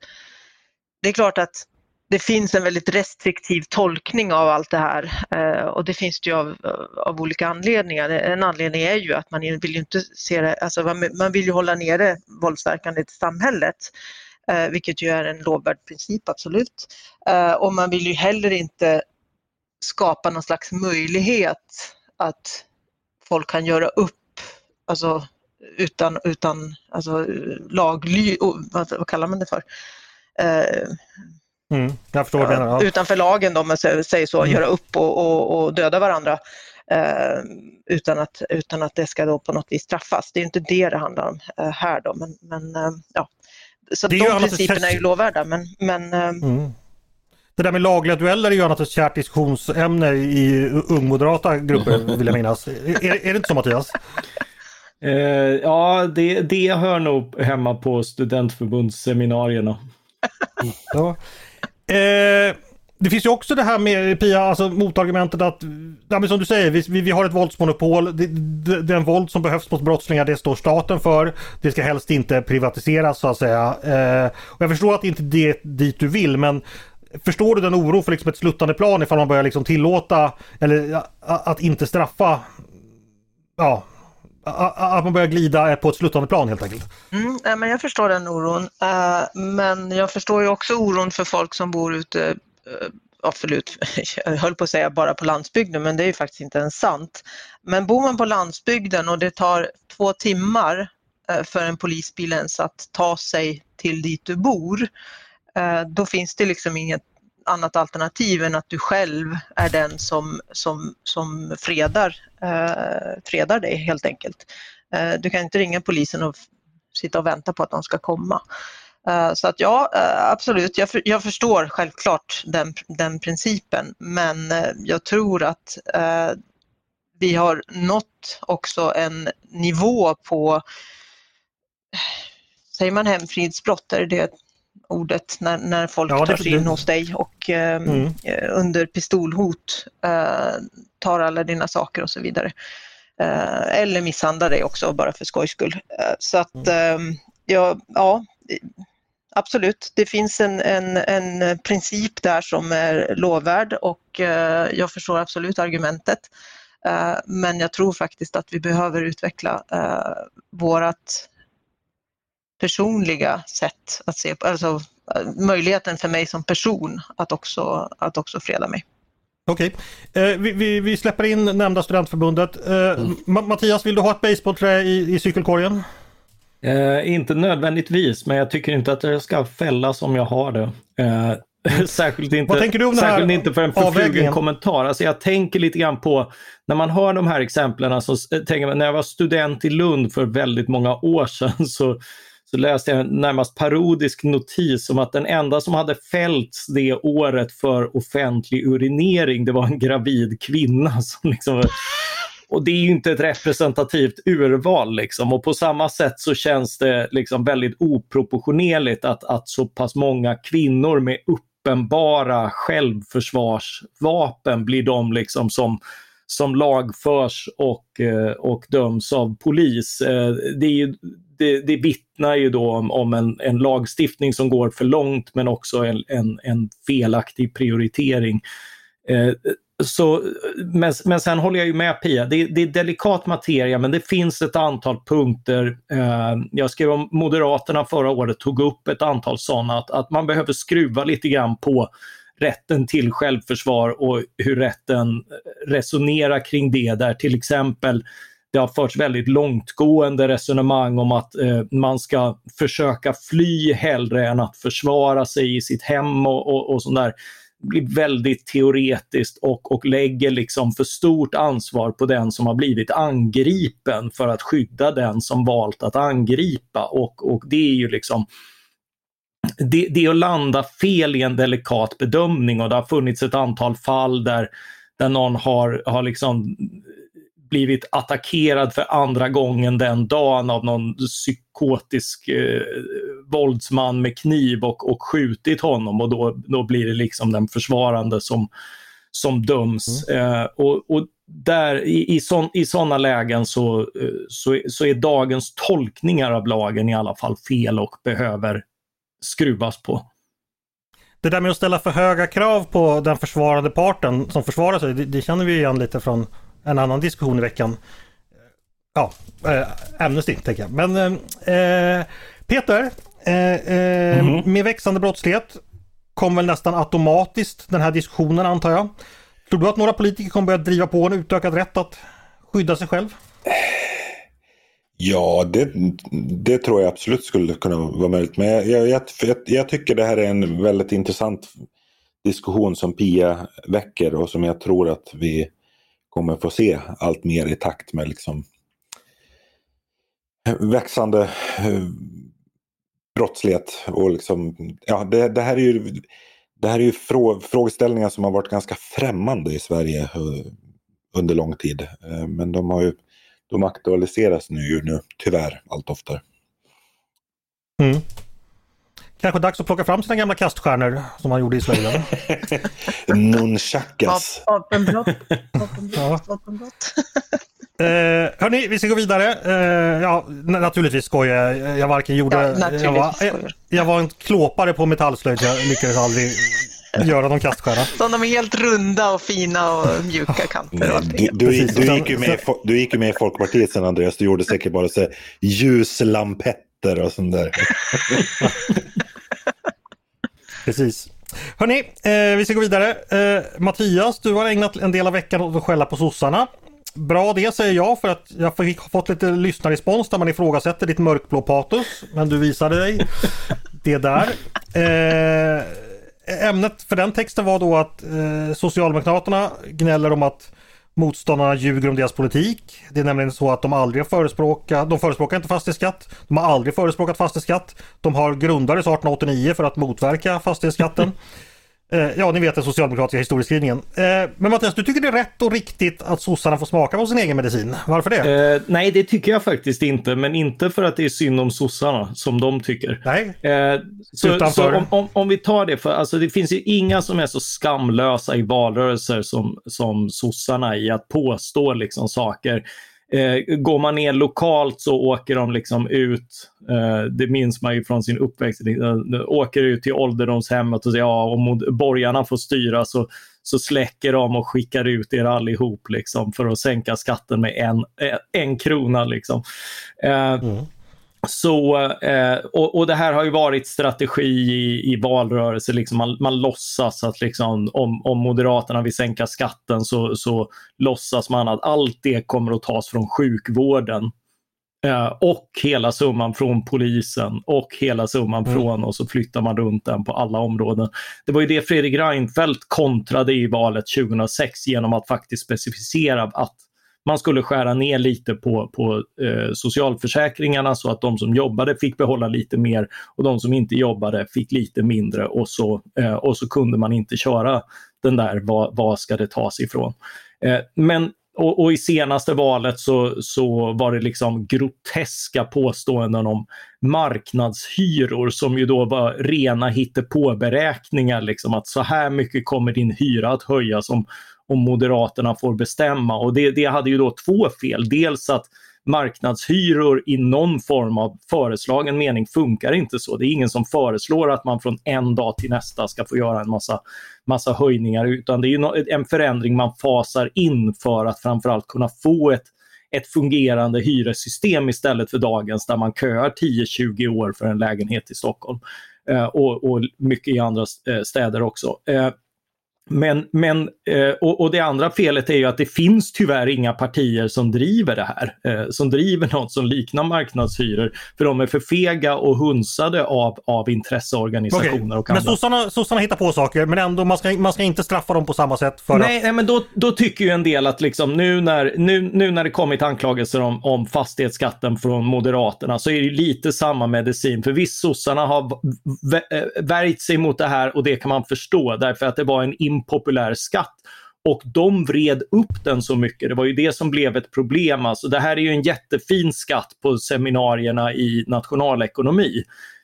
det är klart att det finns en väldigt restriktiv tolkning av allt det här och det finns det ju av, av, olika anledningar. En anledning är ju att man vill ju inte se det, alltså man vill ju hålla nere våldsverkandet i samhället. Eh, vilket ju är en lovvärd princip, absolut. Eh, och man vill ju heller inte skapa någon slags möjlighet att folk kan göra upp alltså, utan, utan alltså, lagly... Vad, vad kallar man det för? Eh, mm, jag förstår ja, det. Utanför lagen om man säger så, mm. göra upp och, och, och döda varandra. Uh, utan, att, utan att det ska då på något vis straffas. Det är inte det det handlar om uh, här då, men, men uh, ja, så de principerna är ju lovvärda. Men, men, eh, mm. Det där med lagliga dueller är ju annat ett kärt diskussionsämne i ungmoderata grupper vill jag minnas. Är, är det inte så Mattias? Uh, ja, det, det hör nog hemma på studentförbundsseminarierna. ja. Uh, det finns ju också det här med Pia, alltså motargumentet att, ja, som du säger, vi, vi har ett våldsmonopol. Det, det, den våld som behövs mot brottslingar det står staten för. Det ska helst inte privatiseras så att säga. Eh, och jag förstår att det inte är det dit du vill men Förstår du den oro för liksom ett sluttande plan ifall man börjar liksom tillåta eller att inte straffa ja, att man börjar glida på ett sluttande plan helt enkelt. Mm, men jag förstår den oron. Eh, men jag förstår ju också oron för folk som bor ute Eh, absolut, jag höll på att säga bara på landsbygden, men det är ju faktiskt inte ens sant. Men bor man på landsbygden och det tar två timmar eh, för en polisbil ens att ta sig till dit du bor, eh, då finns det liksom inget annat alternativ än att du själv är den som, som, som fredar, eh, fredar dig helt enkelt. Eh, du kan inte ringa polisen och sitta och vänta på att de ska komma. Eh, så att ja, eh, absolut, jag, för, jag förstår självklart den, den principen men eh, jag tror att eh, vi har nått också en nivå på, säger man hemfridsbrott, är det ordet när, när folk Ja, tar sig in hos dig och eh, Mm. eh, under pistolhot eh, tar alla dina saker och så vidare. Eller misshandlar dig också bara för skojs skull. Så att eh, ja, ja, absolut, det finns en, en, en princip där som är lovvärd och eh, jag förstår absolut argumentet. Eh, men jag tror faktiskt att vi behöver utveckla eh, vårat personliga sätt att se på, alltså möjligheten för mig som person att också, att också freda mig. Okej, eh, vi, vi, vi släpper in nämnda studentförbundet. Ma- Mattias, vill du ha ett basebollträ i, i cykelkorgen? Eh, inte nödvändigtvis, men jag tycker inte att det ska fällas om jag har det. Eh, särskilt inte, Vad tänker du om särskilt inte för en förflugen kommentar. Alltså jag tänker lite grann på, när man hör de här exemplen, så s- tänker man, när jag var student i Lund för väldigt många år sedan så, så läste jag en närmast parodisk notis om att den enda som hade fällts det året för offentlig urinering, det var en gravid kvinna. Som liksom, och det är ju inte ett representativt urval liksom. Och på samma sätt så känns det liksom väldigt oproportionerligt att, att så pass många kvinnor med uppenbara självförsvarsvapen blir de liksom som, som lagförs och, eh, och döms av polis. Eh, det, är ju, det, det vittnar ju då om, om en, en lagstiftning som går för långt men också en, en, en felaktig prioritering. Eh, så, men, men sen håller jag ju med Pia, det, det är delikat materia men det finns ett antal punkter. Eh, jag skrev om Moderaterna förra året, tog upp ett antal sådana, att, att man behöver skruva lite grann på rätten till självförsvar och hur rätten resonerar kring det där. Till exempel det har förts väldigt långtgående resonemang om att eh, man ska försöka fly hellre än att försvara sig i sitt hem och, och, och sånt där blir väldigt teoretiskt och, och lägger liksom för stort ansvar på den som har blivit angripen för att skydda den som valt att angripa. Och, och det är ju liksom det, det är att landa fel i en delikat bedömning och det har funnits ett antal fall där, där någon har, har liksom blivit attackerad för andra gången den dagen av någon psykotisk eh, våldsman med kniv och, och skjutit honom och då, då blir det liksom den försvarande som, som döms. Eh, och, och där, i, i, sån, I sådana lägen så, eh, så, så är dagens tolkningar av lagen i alla fall fel och behöver skruvas på. Det där med att ställa för höga krav på den försvarande parten som försvarar sig, det, det känner vi igen lite från en annan diskussion i veckan. Ja, äh, Amnesty tänker jag. Men äh, Peter, Mhm. med växande brottslighet kommer väl nästan automatiskt den här diskussionen antar jag. Tror du att några politiker kommer börja driva på en utökad rätt att skydda sig själv? Ja, det, det tror jag absolut skulle kunna vara möjligt. Men jag, jag, jag, jag tycker det här är en väldigt intressant diskussion som Pia väcker och som jag tror att vi kommer få se allt mer i takt med liksom växande eh, brottslighet. Och liksom, ja, det, det här är ju, det här är ju frå, frågeställningar som har varit ganska främmande i Sverige eh, under lång tid. Eh, Men de har ju de aktualiseras nu, ju nu tyvärr allt oftare. Mm. Kanske dags att plocka fram sina gamla kaststjärnor som man gjorde i slöjden. Nunchakas. Vapenbrott, Ja. vapenbrott, vapenbrott. Eh, hörni, vi ska gå vidare. Eh, ja, naturligtvis skojar jag. Jag varken gjorde... Ja, jag, var, jag, jag var en klåpare på metallslöjd. Jag lyckades aldrig göra någon kaststjärna. Så de är helt runda och fina och mjuka kanter. Och Nej, allting. du, du, gick ju med, du gick ju med i Folkpartiet sen Andreas. Du gjorde säkert bara så ljuslampetter och sånt där. Precis. Hörni, eh, vi ska gå vidare. Eh, Mattias, du har ägnat en del av veckan åt att skälla på sossarna. Bra det säger jag för att jag fick, har fått lite lyssnarrespons där man ifrågasätter ditt mörkblå patos. Men du visade dig det där. Eh, ämnet för den texten var då att eh, Socialdemokraterna gnäller om att motståndarna ljuger om deras politik. Det är nämligen så att de aldrig förespråkar, de förespråkar inte fastighetsskatt. De har aldrig förespråkat fastighetsskatt. De har grundades 1889 för att motverka fastighetsskatten. Eh, ja, ni vet den socialdemokratiska historieskrivningen. Eh, men Mattias, du tycker det är rätt och riktigt att sossarna får smaka på sin egen medicin. Varför det? Eh, nej, det tycker jag faktiskt inte. Men inte för att det är synd om sossarna, som de tycker. Nej. Eh, så, så om, om, om, vi tar det, för alltså, det finns ju inga som är så skamlösa i valrörelser som, som sossarna i att påstå liksom saker Eh, går man ner lokalt så åker de liksom ut, eh, det minns man ju från sin uppväxt, de åker ut till ålderdomshemmet och säger ja, om borgarna får styra så, så släcker de och skickar ut er allihop liksom, för att sänka skatten med en, eh, en krona. Liksom. Eh, mm. Så, eh, och, och, det här har ju varit strategi i, i valrörelser. Liksom man, man låtsas att liksom, om, om Moderaterna vill sänka skatten så, så låtsas man att allt det kommer att tas från sjukvården. Eh, och hela summan från polisen och hela summan mm. från och så flyttar man runt den på alla områden. Det var ju det Fredrik Reinfeldt kontrade i valet 2006 genom att faktiskt specificera att man skulle skära ner lite på, på eh, socialförsäkringarna så att de som jobbade fick behålla lite mer och de som inte jobbade fick lite mindre och så, eh, och så kunde man inte köra den där vad, vad ska det tas ifrån. Eh, men och, och, i senaste valet så, så var det liksom groteska påståenden om marknadshyror som ju då var rena hittepåberäkningar. Liksom att så här mycket kommer din hyra att höjas om, om Moderaterna får bestämma. Och det, det hade ju då två fel. Dels att marknadshyror i någon form av föreslagen mening funkar inte så. Det är ingen som föreslår att man från en dag till nästa ska få göra en massa, massa höjningar utan det är en förändring man fasar in för att framförallt kunna få ett, ett fungerande hyressystem istället för dagens där man köar 10-20 år för en lägenhet i Stockholm. Eh, och, och, mycket i andra eh, städer också. Eh, men, men eh, och, och, det andra felet är ju att det finns tyvärr inga partier som driver det här. Eh, som driver något som liknar marknadshyror. För de är för fega och hunsade av, av intresseorganisationer okay. och andra. Men sossarna, sossarna hittar på saker men ändå man ska, man ska inte straffa dem på samma sätt. För nej, att... nej, men då, då tycker ju en del att liksom, nu, när, nu, nu när det kommit anklagelser om, om fastighetsskatten från Moderaterna så är det lite samma medicin. För visst, sossarna har värjt sig mot det här och det kan man förstå därför att det var en impopulär skatt. Och de vred upp den så mycket. Det var ju det som blev ett problem. Alltså, det här är ju en jättefin skatt på seminarierna i nationalekonomi.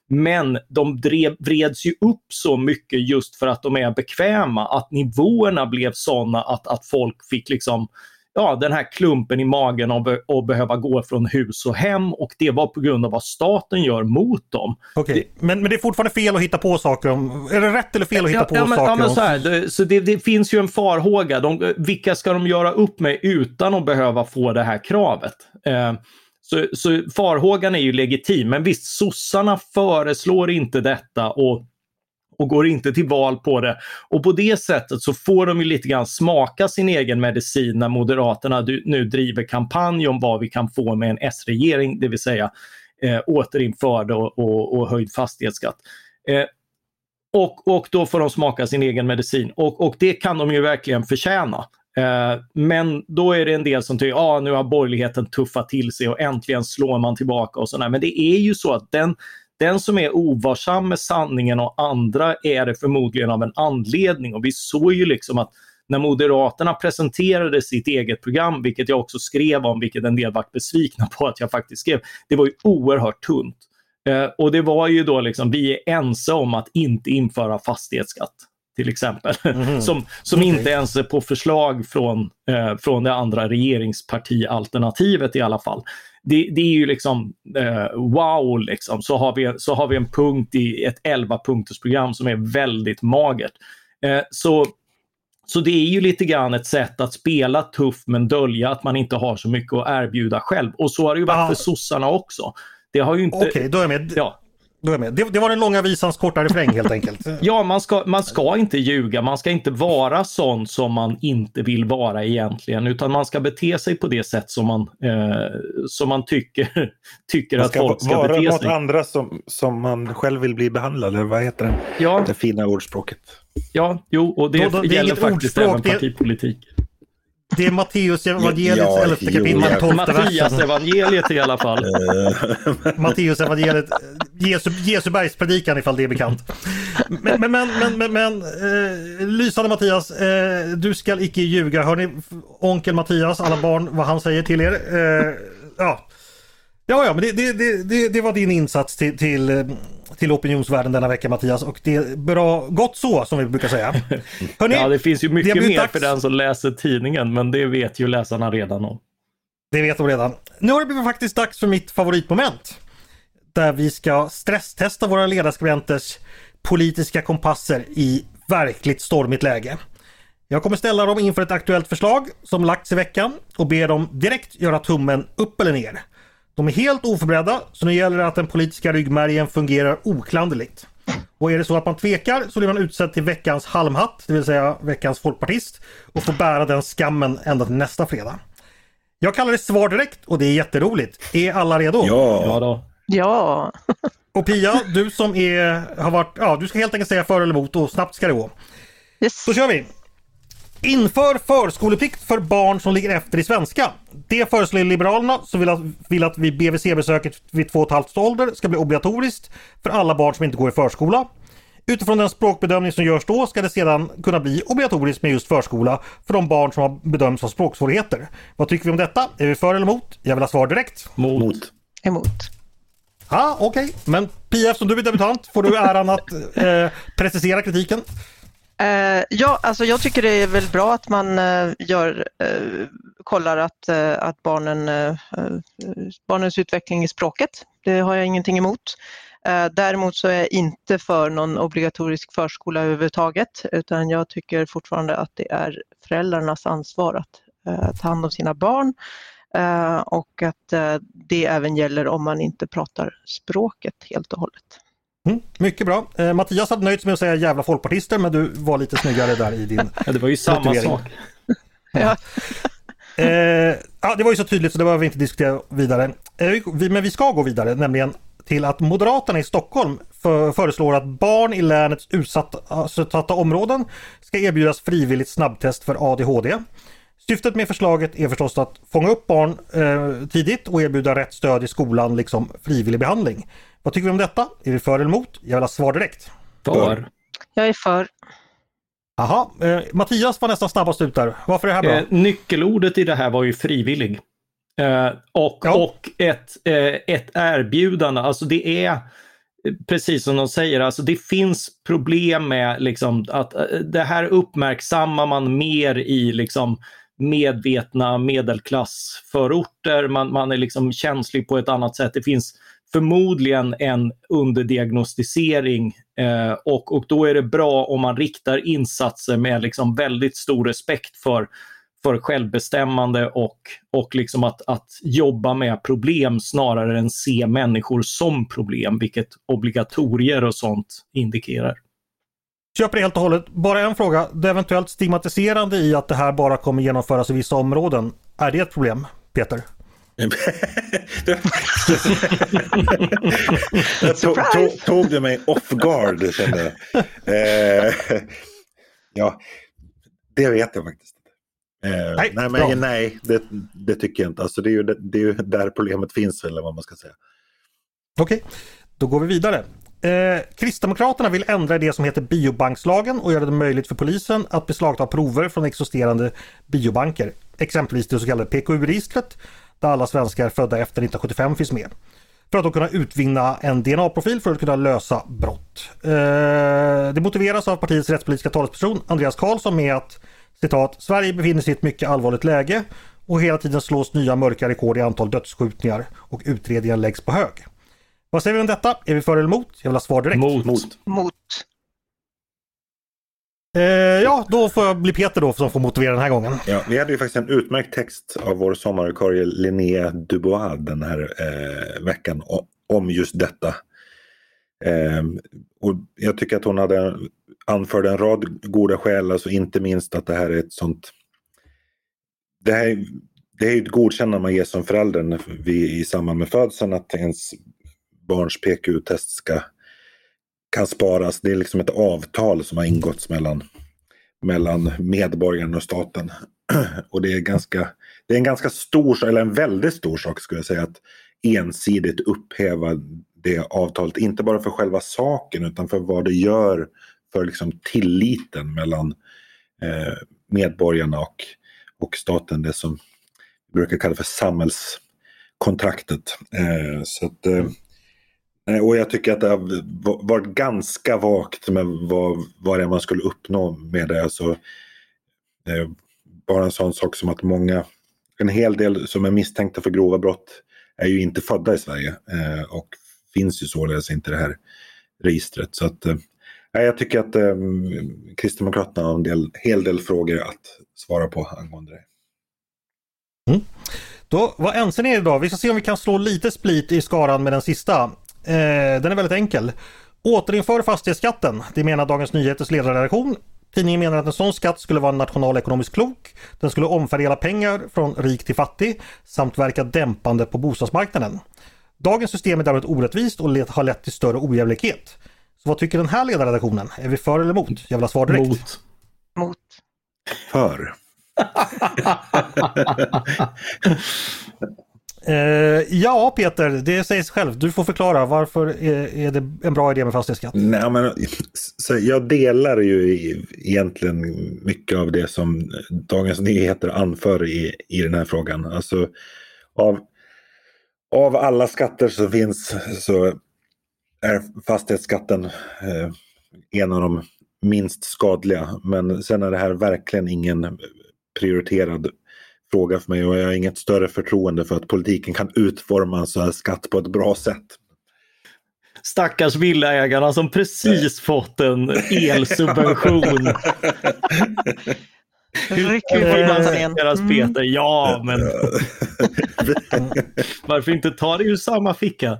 Men de drev, vreds ju upp så mycket just för att de är bekväma, att nivåerna blev sådana att, att folk fick liksom ja, den här klumpen i magen av att behöva gå från hus och hem och det var på grund av vad staten gör mot dem. Okej, okay. men, men det är fortfarande fel att hitta på saker om... Är det rätt eller fel att hitta ja, på ja, men, saker? Ja, men så här, det, så det, det, finns ju en farhåga. De, vilka ska de göra upp med utan att behöva få det här kravet? Eh, så, så farhågan är ju legitim, men visst, sossarna föreslår inte detta och och går inte till val på det. Och på det sättet så får de ju lite grann smaka sin egen medicin när Moderaterna nu driver kampanj om vad vi kan få med en S-regering, det vill säga eh, återinförd och, och, och höjd fastighetsskatt. Eh, och, och då får de smaka sin egen medicin och, och det kan de ju verkligen förtjäna. Eh, men då är det en del som tycker att ah, nu har borgerligheten tuffat till sig och äntligen slår man tillbaka och sådär. Men det är ju så att den den som är ovarsam med sanningen och andra är det förmodligen av en anledning. Och vi såg ju liksom att när Moderaterna presenterade sitt eget program, vilket jag också skrev om, vilket en del vart besvikna på att jag faktiskt skrev, det var ju oerhört tunt. Eh, och det var ju då liksom, vi är ense om att inte införa fastighetsskatt till exempel. Mm. som som okay. inte ens är på förslag från, eh, från det andra regeringspartialternativet i alla fall det, det, är ju liksom eh, wow, liksom. Så, har vi, så har vi en punkt i ett 11-punktersprogram som är väldigt magert. Eh, så, så det är ju lite grann ett sätt att spela tuff men dölja att man inte har så mycket att erbjuda själv. Och så har det ju varit ah. för sossarna också. Det har ju inte... Okej, okay, då är jag med. Ja. Då är jag med. Det, det var den långa visans korta refräng helt enkelt. ja, man ska, man ska inte ljuga. Man ska inte vara sån som man inte vill vara egentligen, utan man ska bete sig på det sätt som man, eh, som man tycker, tycker man att folk ska bete sig. Vara något andra som, som man själv vill bli behandlad, eller vad heter det? Ja. Det fina ordspråket. Ja, jo, och det, då, då, det gäller faktiskt ordspråk, även partipolitik. Det är Matteus evangeliets Ja, elfte jag- tolfte Mattias evangeliet i alla fall. Eh, Matteus evangeliet, Jesu, Jesu bergspredikan ifall det är bekant. Men, men, men, men, men, men eh, lysande Mattias, eh, du skall icke ljuga. Hör ni onkel Mattias, alla barn, vad han säger till er? Eh, ja. Ja, ja, men det, det, det, det, det var din insats till, till, eh, till opinionsvärlden denna vecka Mattias och det är bra, gott så som vi brukar säga. Hörrni, Ja, det finns ju mycket mer dags. för den som läser tidningen, men det vet ju läsarna redan om. Det vet de redan. Nu har det blivit faktiskt dags för mitt favoritmoment. Där vi ska stresstesta våra ledarskribenters politiska kompasser i verkligt stormigt läge. Jag kommer ställa dem inför ett aktuellt förslag som lagts i veckan och ber dem direkt göra tummen upp eller ner. De är helt oförberedda så nu gäller det att den politiska ryggmärgen fungerar oklanderligt. Och är det så att man tvekar så blir man utsedd till veckans halmhatt, det vill säga veckans folkpartist och får bära den skammen ända till nästa fredag. Jag kallar det svar direkt och det är jätteroligt. Är alla redo? Ja ja, då. Ja, Och Pia, du som är, har varit, ja du ska helt enkelt säga för eller emot och snabbt ska det gå. yes. Då kör vi! Inför förskoleplikt för barn som ligger efter i svenska. Det föreslår Liberalerna som vill att, vill att vid BVC-besöket vid två och ett halvt års ålder ska bli obligatoriskt för alla barn som inte går i förskola. Utifrån den språkbedömning som görs då ska det sedan kunna bli obligatoriskt med just förskola för de barn som har bedömts ha språksvårigheter. Vad tycker vi om detta? Är vi för eller emot? Jag vill ha svar direkt. Mot. mot. emot. Ja, ah, okej. Men Pia, eftersom du är debutant får du äran att eh, precisera kritiken. Eh, ja, alltså jag tycker det är väl bra att man eh, gör, eh, kollar att, eh, att barnen, eh, eh, barnens utveckling i språket. Det har jag ingenting emot. Eh, däremot så är jag inte för någon obligatorisk förskola överhuvudtaget utan jag tycker fortfarande att det är föräldrarnas ansvar att eh, ta hand om sina barn eh, och att eh, det även gäller om man inte pratar språket helt och hållet. Mm, mycket bra. Eh, Mattias hade nöjt sig med att säga jävla folkpartister men du var lite snyggare där i din... Ja, det var ju samma Motivering. sak. Ja. Eh, ja, det var ju så tydligt så det behöver vi inte diskutera vidare. Eh, vi, men vi ska gå vidare, nämligen till att Moderaterna i Stockholm för, föreslår att barn i länets utsatta, utsatta områden ska erbjudas frivilligt snabbtest för ADHD. Syftet med förslaget är förstås att fånga upp barn eh, tidigt och erbjuda rätt stöd i skolan liksom frivillig behandling. Vad tycker vi om detta? Är vi för eller emot? Jag vill ha svar direkt. För. Jag är för. Aha, eh, Mattias var nästan snabbast ut där. Varför är det här bra? Eh, nyckelordet i det här var ju frivillig. Eh, och Ja. och ett, eh, ett erbjudande. Alltså det är eh, precis som de säger, alltså det finns problem med liksom att eh, det här uppmärksammar man mer i liksom medvetna medelklassförorter. Man, man är liksom känslig på ett annat sätt. Det finns förmodligen en underdiagnostisering eh, och, och då är det bra om man riktar insatser med liksom väldigt stor respekt för, för självbestämmande och, och liksom att, att jobba med problem snarare än se människor som problem, vilket obligatorier och sånt indikerar. Köper det helt och hållet. Bara en fråga. Det eventuellt stigmatiserande i att det här bara kommer genomföras i vissa områden. Är det ett problem, Peter? Tog, tog, tog du mig off guard kände jag. Eh, ja, det vet jag faktiskt inte. Eh, Nej, nej, men, nej det, det tycker jag inte. Alltså, det, är ju, det är ju där problemet finns, eller vad man ska säga. Okej, då går vi vidare. Eh, Kristdemokraterna vill ändra det som heter biobankslagen och göra det möjligt för polisen att beslagta prover från existerande biobanker. Exempelvis det så kallade PKU-registret där alla svenskar födda efter 1975 finns med. För att då kunna utvinna en DNA-profil för att kunna lösa brott. Eh, det motiveras av partiets rättspolitiska talesperson Andreas Karlsson med att citat Sverige befinner sig i ett mycket allvarligt läge och hela tiden slås nya mörka rekord i antal dödsskjutningar och utredningar läggs på hög. Vad säger vi om detta? Är vi för eller emot? Jag vill ha svar direkt. Mot. Mot. Mot. Eh, ja, då får jag bli Peter då som får motivera den här gången. Ja, vi hade ju faktiskt en utmärkt text av vår sommarvikarie Linnea Dubois den här eh, veckan om just detta. Eh, och jag tycker att hon hade anförde en rad goda skäl, alltså inte minst att det här är ett sånt... Det här är, det är ju ett godkännande man ger som förälder vi, i samband med födseln att ens barns PQ-test ska kan sparas. Det är liksom ett avtal som har ingåtts mellan mellan medborgaren och staten. och det är, ganska, det är en ganska stor, eller en väldigt stor sak skulle jag säga, att ensidigt upphäva det avtalet. Inte bara för själva saken utan för vad det gör för liksom tilliten mellan eh, medborgarna och, och staten. Det som vi brukar kalla för samhällskontraktet. Eh, så att, eh, Eh, och jag tycker att det har varit ganska vagt med vad, vad det är man skulle uppnå med det. Alltså, eh, bara en sån sak som att många, en hel del som är misstänkta för grova brott är ju inte födda i Sverige eh, och finns ju således inte i det här registret. Så att, eh, jag tycker att eh, Kristdemokraterna har en del, hel del frågor att svara på angående det. Mm. Då, vad ense ni idag? Vi ska se om vi kan slå lite split i skaran med den sista. Eh, den är väldigt enkel. Återinför fastighetsskatten, det menar Dagens Nyheters ledarredaktion. Tidningen menar att en sån skatt skulle vara nationalekonomiskt klok. Den skulle omfördela pengar från rik till fattig samt verka dämpande på bostadsmarknaden. Dagens system är däremot orättvist och har lett till större ojämlikhet. Så vad tycker den här ledarredaktionen? Är vi för eller emot? Jag vill ha svar direkt. Mot. Mot. För. Eh, ja Peter, det sägs själv. Du får förklara. Varför är, är, det en bra idé med fastighetsskatt? Nej, men, så jag delar ju egentligen mycket av det som Dagens Nyheter anför i, i den här frågan. Alltså, av, av alla skatter som finns så är fastighetsskatten eh, en av de minst skadliga. Men sen är det här verkligen ingen prioriterad fråga för mig och jag har inget större förtroende för att politiken kan utforma en sån här skatt på ett bra sätt. Stackars villaägarna som precis fått en elsubvention. Hur deras mm. Peter? Ja, men varför inte ta det ur samma ficka?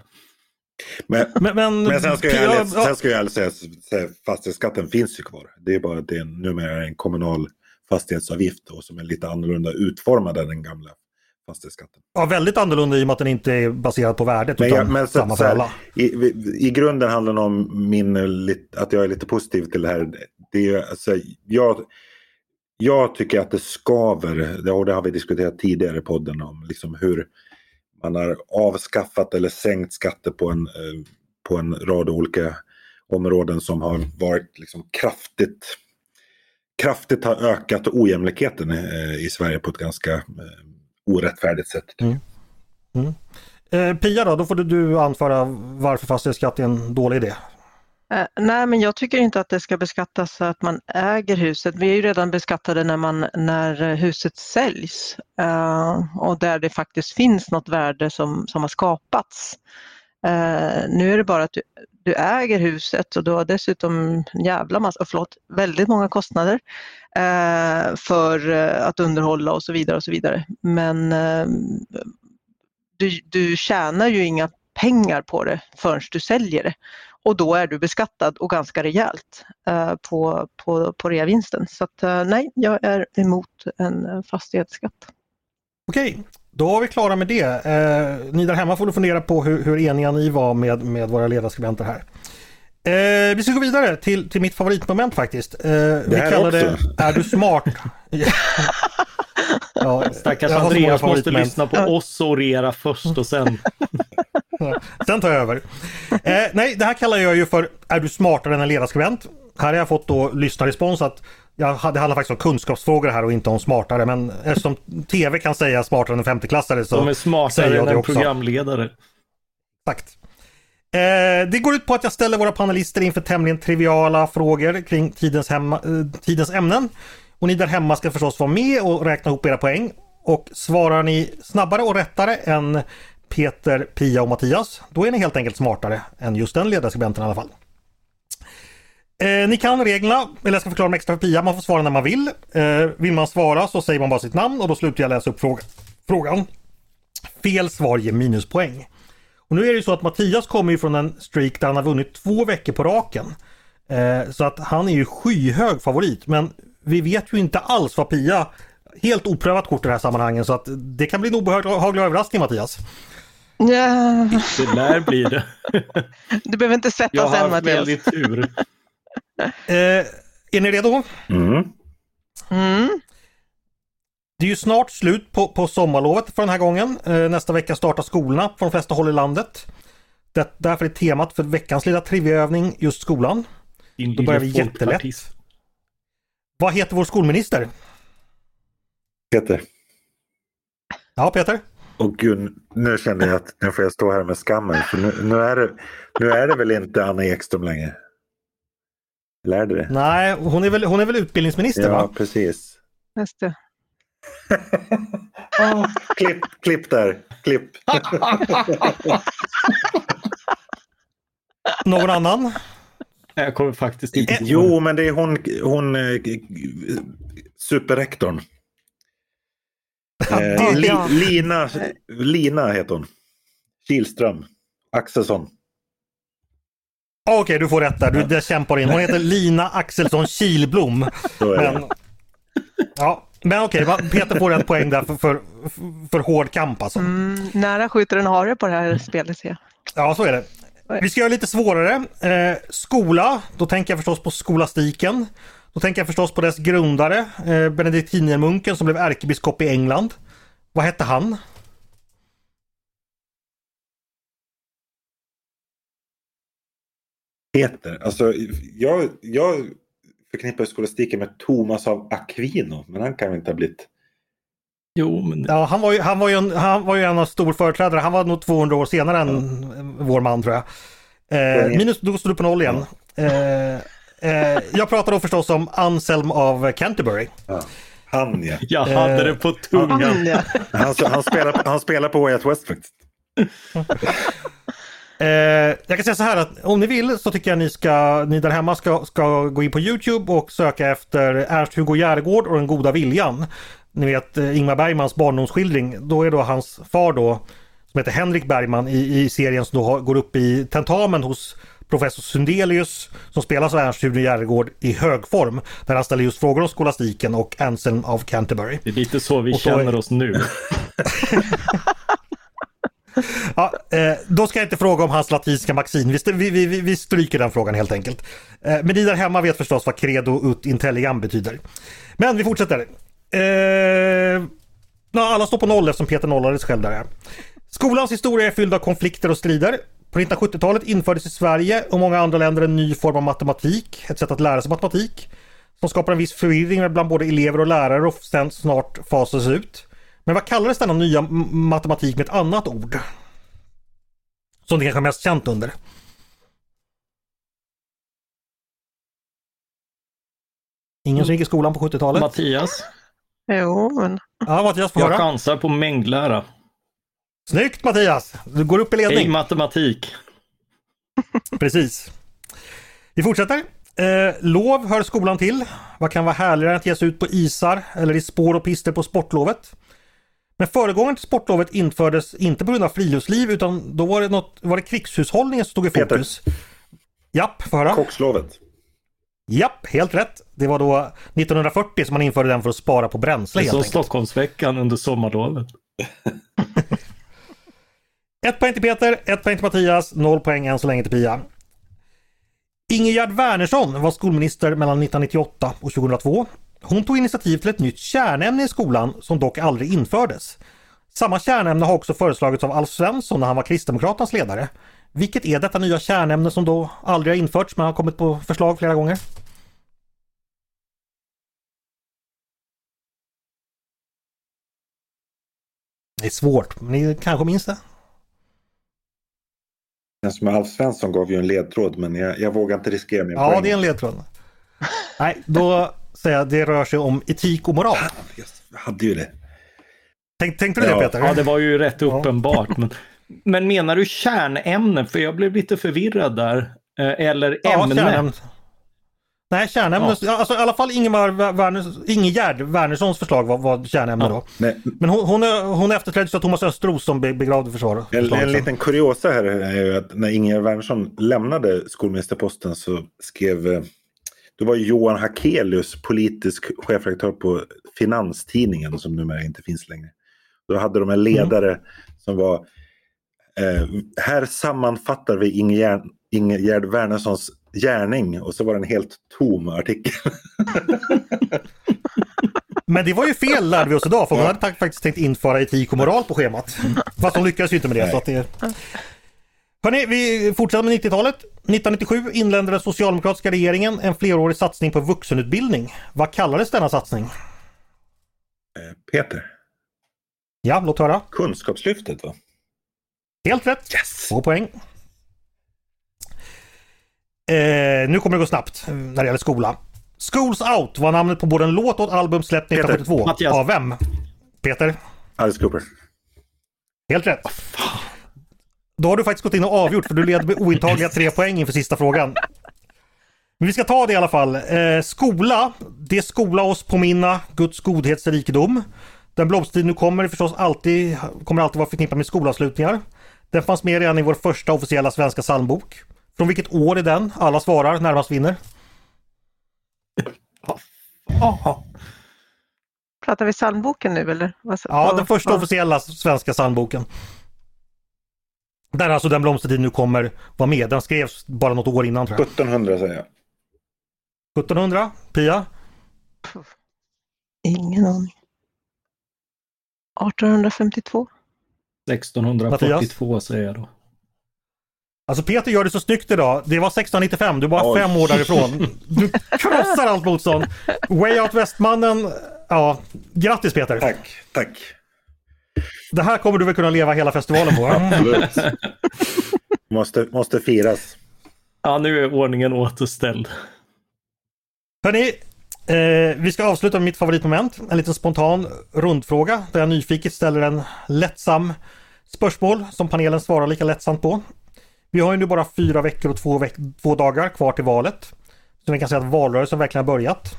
Men, men, men, men sen ska jag ärligt, sen ska jag säga att fastighetsskatten finns ju kvar. Det är bara att det är numera en kommunal fastighetsavgift då, som är lite annorlunda utformad än den gamla fastighetsskatten. Ja, väldigt annorlunda i och med att den inte är baserad på värdet men, utan men, samma för alla. I, I grunden handlar det om min, att jag är lite positiv till det här. Det är, alltså, jag, jag tycker att det skaver, och det har vi diskuterat tidigare i podden om, liksom hur man har avskaffat eller sänkt skatter på en, eh, på en rad olika områden som har varit liksom kraftigt kraftigt har ökat ojämlikheten eh, i Sverige på ett ganska eh, orättfärdigt sätt. Mm. Mm. Eh, Pia då, då får du anföra varför fastighetsskatt är en dålig idé. Eh, nej, men jag tycker inte att det ska beskattas så att man äger huset. Vi är ju redan beskattade när, man, när huset säljs uh, och där det faktiskt finns något värde som, som har skapats. Eh, nu är det bara att du, du äger huset och du har dessutom jävla massa, förlåt, väldigt många kostnader eh, för eh, att underhålla och så vidare och så vidare. Men eh, du, du tjänar ju inga pengar på det förrän du säljer det och då är du beskattad och ganska rejält eh, på, på, på reavinsten. Så att, eh, nej, jag är emot en eh, fastighetsskatt. Okej, då var vi klara med det. Eh, ni där hemma får du fundera på hur, hur eniga ni var med, med våra ledarskribenter här. Eh, vi ska gå vidare till, till mitt favoritmoment faktiskt. Eh, vi kallar det Är du smart? ja, Stackars Andreas måste lyssna på oss och orera först och sen. Sen tar jag över. Eh, nej, det här kallar jag ju för Är du smartare än en ledarskribent? Här har jag fått då lyssnarrespons att jag, det handlar faktiskt om kunskapsfrågor här och inte om smartare. Men eftersom TV kan säga smartare än en femteklassare så De är smartare än en programledare. Exakt. Eh, det går ut på att jag ställer våra panelister inför tämligen triviala frågor kring tidens, hemma, eh, tidens ämnen. Och ni där hemma ska förstås vara med och räkna ihop era poäng. Och svarar ni snabbare och rättare än Peter, Pia och Mattias, då är ni helt enkelt smartare än just den ledarskribenten i alla fall. Eh, ni kan reglerna, eller jag ska förklara dem extra för Pia. Man får svara när man vill. Eh, vill man svara så säger man bara sitt namn och då slutar jag läsa upp fråga, frågan. Fel svar ger minuspoäng. Och nu är det ju så att Mattias kommer ju från en streak där han har vunnit två veckor på raken. Eh, så att han är ju skyhög favorit. Men vi vet ju inte alls vad Pia Helt oprövat kort i det här sammanhanget så att det kan bli en obehaglig överraskning Mattias. Ja. Det lär bli det. Du behöver inte svettas än Mattias. Jag har väldigt tur. Eh, är ni redo? Mm. Mm. Det är ju snart slut på, på sommarlovet för den här gången. Eh, nästa vecka startar skolorna på de flesta håll i landet. Det, därför är temat för veckans lilla triviaövning just skolan. Din Då börjar vi jättelätt. Vad heter vår skolminister? Peter. Ja, Peter? Och gud, nu känner jag att nu får jag stå här med skammen. För nu, nu, är, det, nu är det väl inte Anna Ekström längre? Eller är det det? Nej, hon är väl, hon är väl utbildningsminister Ja, va? precis. Just det. Ah, klipp, klipp där. Klipp. Någon annan? Jag kommer faktiskt inte Eh, Jo, men det är hon, hon eh, superrektorn. Eh, li. Lina, Lina heter hon. Kihlström. Axelsson. Okej, du får rätt där. Du det kämpar in. Hon heter Lina Axelsson Kilblom. Men, ja, men okej, va, Peter får rätt poäng där för, för, för hård kamp alltså. Mm, nära skjuter en hare på det här spelet. ser jag. Ja, så är det. Vi ska göra lite svårare. Eh, skola, då tänker jag förstås på skolastiken. Då tänker jag förstås på dess grundare, eh, benediktinermunken som blev ärkebiskop i England. Vad hette han? Peter. Alltså, jag, jag förknippar skolastiken med Thomas av Aquino. Men han kan väl inte ha blivit... Jo, men Ja, han var ju, han var ju, en, han var ju en av stor företrädare. Han var nog 200 år senare än vår man tror jag. Eh, minus, då står du på noll igen. Eh, eh, jag pratar då förstås om Anselm av Canterbury. Ja. Han ja. jag hade Eh, det på tungan. Han, ja. Han, han, spelar, han spelar på Way Out West faktiskt. Eh, jag kan säga så här att om ni vill så tycker jag ni, ska, ni där hemma ska, ska gå in på Youtube och söka efter Ernst-Hugo Järegård och den goda viljan. Ni vet eh, Ingmar Bergmans barndomsskildring. Då är då hans far då som heter Henrik Bergman i, i serien som då har, går upp i tentamen hos professor Sundelius som spelas av Ernst-Hugo Järegård i hög form. Där han ställer just frågor om skolastiken och Anselm av Canterbury. Det är lite så vi så är- känner oss nu. Ja, eh, då ska jag inte fråga om hans latinska maxim. Vi, vi, vi, vi- stryker den frågan helt enkelt. Eh, men ni där hemma vet förstås vad credo ut intelligam betyder. Men vi fortsätter. Eh, alla står på noll eftersom Peter nollades själv där. Skolans historia är fylld av konflikter och strider. På 1970-talet infördes i Sverige och många andra länder en ny form av matematik, ett sätt att lära sig matematik, som skapar en viss förvirring bland både elever och lärare och sen snart fasas ut. Men vad kallades denna nya matematik med ett annat ord? Som det kanske är mest känt under. Ingen som gick i skolan på 70-talet? Mattias, Jo, men Ja, Mattias får jag höra. chansar på mängdlära. Snyggt Mattias! Du går upp i Hej ledning. matematik. Precis. Vi fortsätter. Eh, lov hör skolan till. Vad kan vara härligare än att ge sig ut på isar eller i spår och pister på sportlovet? Men föregångaren till sportlovet infördes inte på grund av friluftsliv utan då var det, något, var det krigshushållningen som stod i Peter. fokus. Japp, få höra. Kockslovet. Japp, helt rätt. Det var då 1940 som man införde den för att spara på bränsle Det är som. Stockholmsveckan under sommarlovet. Ett poäng till Peter, ett poäng till Mattias, noll poäng än så länge till Pia. Ingegerd Wärnersson var skolminister mellan 1998 och 2002. Hon tog initiativ till ett nytt kärnämne i skolan som dock aldrig infördes. Samma kärnämne har också föreslagits av Alf Svensson när han var Kristdemokraternas ledare. Vilket är detta nya kärnämne som då aldrig har införts men har kommit på förslag flera gånger? Det är svårt, men ni kanske minns det? Den som Alf Svensson gav ju en ledtråd men jag, jag vågar inte riskera mer Ja, poäng. det är en ledtråd. Nej, då att det rör sig om etik och moral. Jag hade ju det. Tänk, tänkte du Ja. det Peter? Ja, det var ju rätt uppenbart. Men, men menar du kärnämne? För jag blev lite förvirrad där. Eh, Eller Ja, ämne? kärnämne. Nej, kärnämne. Ja. Alltså, I alla fall Ingemar Werners, Ingegerd Wernerssons förslag var, var kärnämne Ja. då. Nej, Men hon, hon, hon efterträddes av Thomas Östros som be- begravde försvar. en, en liten kuriosa här är ju att när Ingegerd Wärnersson lämnade skolministerposten så skrev då var Johan Hakelius politisk chefredaktör på Finanstidningen som numera inte finns längre. Då hade de en ledare som var eh, Här sammanfattar vi Ingegerd, Wärnerssons gärning och så var det en helt tom artikel. Men det var ju fel lärde vi oss idag för man hade faktiskt tänkt införa etik och moral på schemat. Fast de lyckades ju inte med det. Så att det... Hörrni, vi fortsätter med 90-talet. 1997 inledde den socialdemokratiska regeringen en flerårig satsning på vuxenutbildning. Vad kallades denna satsning? Eh, Peter. Ja, låt höra. Kunskapslyftet va? Helt rätt. Yes! Två poäng. Eh, nu kommer det gå snabbt eh, när det gäller skola. Schools Out var namnet på både en låt och ett album släppt 1972. Mattias. Av vem? Peter? Alice Cooper. Helt rätt. Då har du faktiskt gått in och avgjort för du leder med ointagliga tre poäng inför sista frågan. Men vi ska ta det i alla fall. Eh, skola, det skola oss påminna Guds godhetsrikedom. Den blomstertid nu kommer förstås alltid, kommer alltid vara förknippad med skolavslutningar. Den fanns med redan i vår första officiella svenska psalmbok. Från vilket år är den? Alla svarar, närmast vinner. Jaha. Pratar vi psalmboken nu eller? Ja, den första officiella svenska psalmboken. Där alltså den blomstertid nu kommer vara med. Den skrevs bara något år innan tror jag. 1700 säger jag. 1700? Pia? Ingen aning. 1852? 1642 säger jag då. Alltså Peter gör det så snyggt idag. Det var 1695, du är bara Oj. fem år därifrån. Du krossar allt motstånd. Way Out West-mannen, ja, grattis Peter. Tack, tack. Det här kommer du väl kunna leva hela festivalen på? Absolut. måste, måste firas. Ja, nu är ordningen återställd. Hörni, eh, vi ska avsluta med mitt favoritmoment. En liten spontan rundfråga där jag nyfiket ställer en lättsam spörsmål som panelen svarar lika lättsamt på. Vi har ju nu bara fyra veckor och två, veck- två dagar kvar till valet. Så vi kan säga att valrörelsen verkligen har börjat.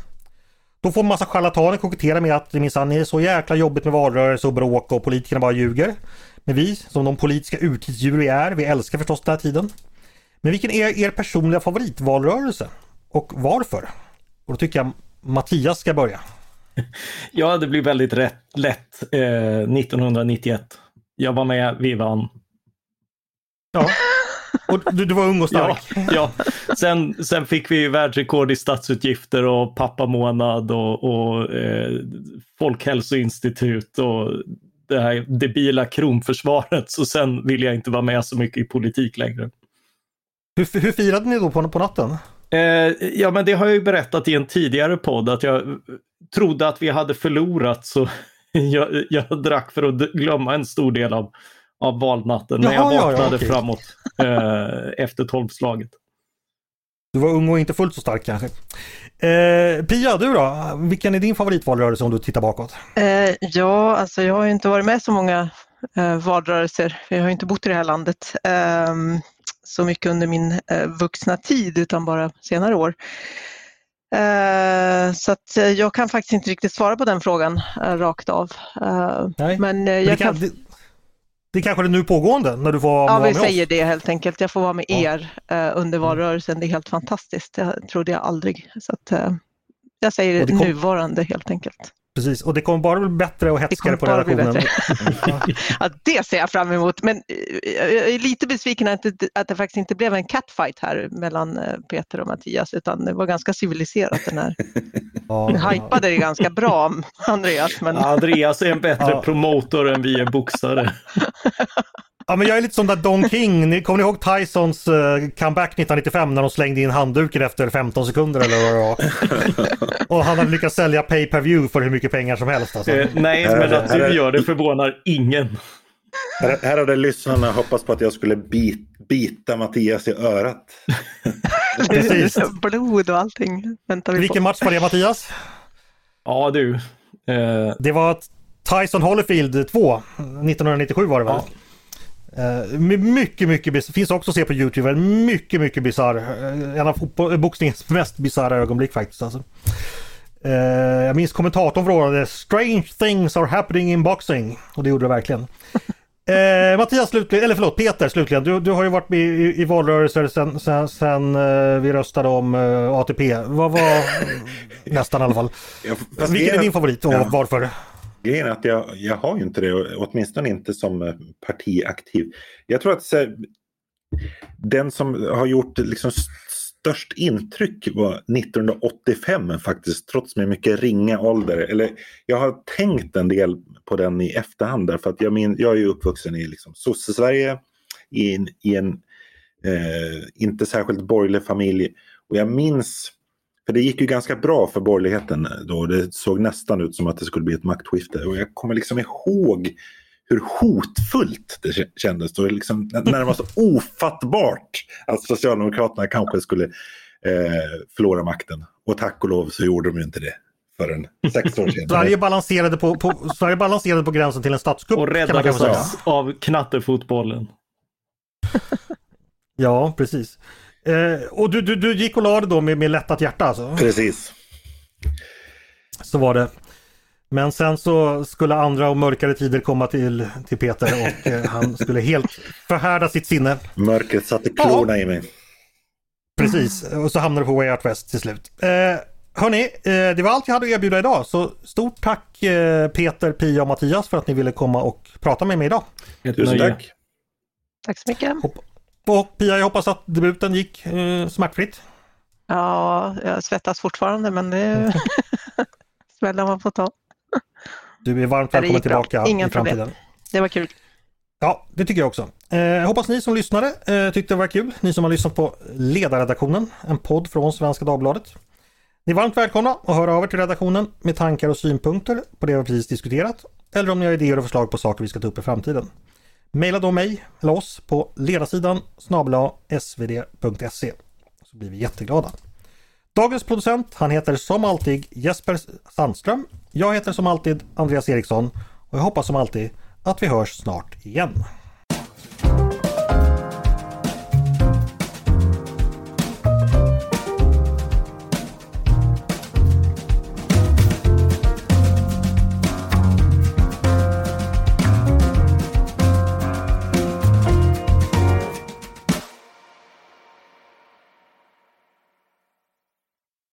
Då får en massa charlataner kokettera med att det minsann är så jäkla jobbigt med valrörelse och bråk och politikerna bara ljuger. Men vi, som de politiska urtidsdjur vi är, vi älskar förstås den här tiden. Men vilken är er personliga favoritvalrörelse? Och varför? Och då tycker jag Mattias ska börja. Ja, det blir väldigt rätt, lätt eh, 1991. Jag var med, vi vann. Ja. Och du, du var ung och Ja, stark. ja. Sen, sen fick vi ju världsrekord i statsutgifter och pappamånad och, och eh, Folkhälsoinstitut och det här debila kronförsvaret. Så sen vill jag inte vara med så mycket i politik längre. Hur, hur firade ni då på, på natten? Eh, ja, men det har jag ju berättat i en tidigare podd att jag trodde att vi hade förlorat så jag, jag drack för att glömma en stor del av, av valnatten. Men Jaha, jag ja, ja, vaknade okej. framåt eh, efter tolvslaget. Du var ung och inte fullt så stark kanske. Eh, Pia, du då? Vilken är din favoritvalrörelse om du tittar bakåt? Eh, ja, alltså jag har ju inte varit med så många eh, valrörelser. Jag har ju inte bott i det här landet eh, så mycket under min eh, vuxna tid utan bara senare år. Eh, så att eh, jag kan faktiskt inte riktigt svara på den frågan eh, rakt av. Eh, Nej. men eh, Men jag det, kan, kan, det, är kanske det nu pågående när du får ja, vara vi med säger oss. det helt enkelt. Jag får vara med Ja. er eh, under valrörelsen. Det är helt fantastiskt. Det trodde jag aldrig. Så att, eh, jag säger det kom- nuvarande helt enkelt. Precis, och det kommer bara bli bättre och hetsigare på redaktionen. Ja, det ser jag fram emot. Men eh, jag är lite besviken att det, att det faktiskt inte blev en catfight här mellan Peter och Mattias utan det var ganska civiliserat den här. Ja, Ni hypade det ganska bra Andreas. Men... Andreas är en bättre Ja. promotor än vi är boxare. Ja, men jag är lite som där Don King. Ni, kommer ni ihåg Tysons eh, comeback 1995 när de slängde in handduken efter 15 sekunder eller vad det var? Och han hade lyckats sälja pay per view för hur mycket pengar som helst. Alltså. Eh, nej, men att du gör det förvånar ingen. Här, här hade lyssnarna hoppats på att jag skulle bit, bita Mattias i örat. Precis. Blod och allting väntar vi Vilken på. match var det Mattias? Ja du. Eh, Det var Tyson Holyfield 2. 1997 var det väl? Ja. Eh, my- mycket, mycket Finns också att se på Youtube. Mycket, mycket bisarr. eh, En av fotboll- boxningens mest bisarra ögonblick faktiskt. Alltså. Eh, jag minns kommentatorn frågade Strange things are happening in boxing. Och det gjorde det verkligen. Eh, Mattias slutligen, eller förlåt Peter slutligen. Du, du har ju varit med i, i valrörelser sen, sen, sen eh, vi röstade om eh, ATP. Vad var nästan i alla fall. Jag, Vilken är din favorit och Ja. varför? Grejen är att jag, jag har ju inte det, åtminstone inte som eh, partiaktiv. Jag tror att här, den som har gjort liksom störst intryck var 1985 faktiskt, trots min mycket ringa ålder. Eller jag har tänkt en del på den i efterhand därför att jag, min, jag är ju uppvuxen i liksom sosse-Sverige i en, i en eh, inte särskilt borgerlig familj. Och jag minns, för det gick ju ganska bra för borgerligheten eh, då. Det såg nästan ut som att det skulle bli ett maktskifte. Och jag kommer liksom ihåg hur hotfullt det kändes. Då, liksom, när det var så ofattbart att Socialdemokraterna kanske skulle eh, förlora makten. Och tack och lov så gjorde de ju inte det förrän sex år senare. Sverige balanserade på, på, Sverige balanserade på gränsen till en statskupp. Och räddades av, av knattefotbollen. ja, precis. Eh, och du, du, du gick och la det då med, med lättat hjärta alltså? Precis. Så var det. Men sen så skulle andra och mörkare tider komma till, till Peter och eh, han skulle helt förhärda sitt sinne. Mörkret satte klorna ja. i mig. Precis, och så hamnade du på Way Out West till slut. Eh, hörni, eh, det var allt jag hade att erbjuda idag. Så stort tack eh, Peter, Pia och Mattias för att ni ville komma och prata med mig idag. Tusen tack. Tack så mycket. Och Pia, jag hoppas att debuten gick eh, smärtfritt. Ja, jag svettas fortfarande men det är smällar man får ta. Du är varmt välkommen tillbaka Ingen i framtiden. Problem. Det var kul. Ja, det tycker jag också. Eh, hoppas ni som lyssnade eh, tyckte det var kul. Ni som har lyssnat på Ledarredaktionen, en podd från Svenska Dagbladet. Ni är varmt välkomna att höra av er till redaktionen med tankar och synpunkter på det vi precis diskuterat. Eller om ni har idéer och förslag på saker vi ska ta upp i framtiden. Maila då mig eller oss på ledarsidan snabla svd.se. Så blir vi jätteglada. Dagens producent, han heter som alltid Jesper Sandström. Jag heter som alltid Andreas Eriksson och jag hoppas som alltid att vi hörs snart igen.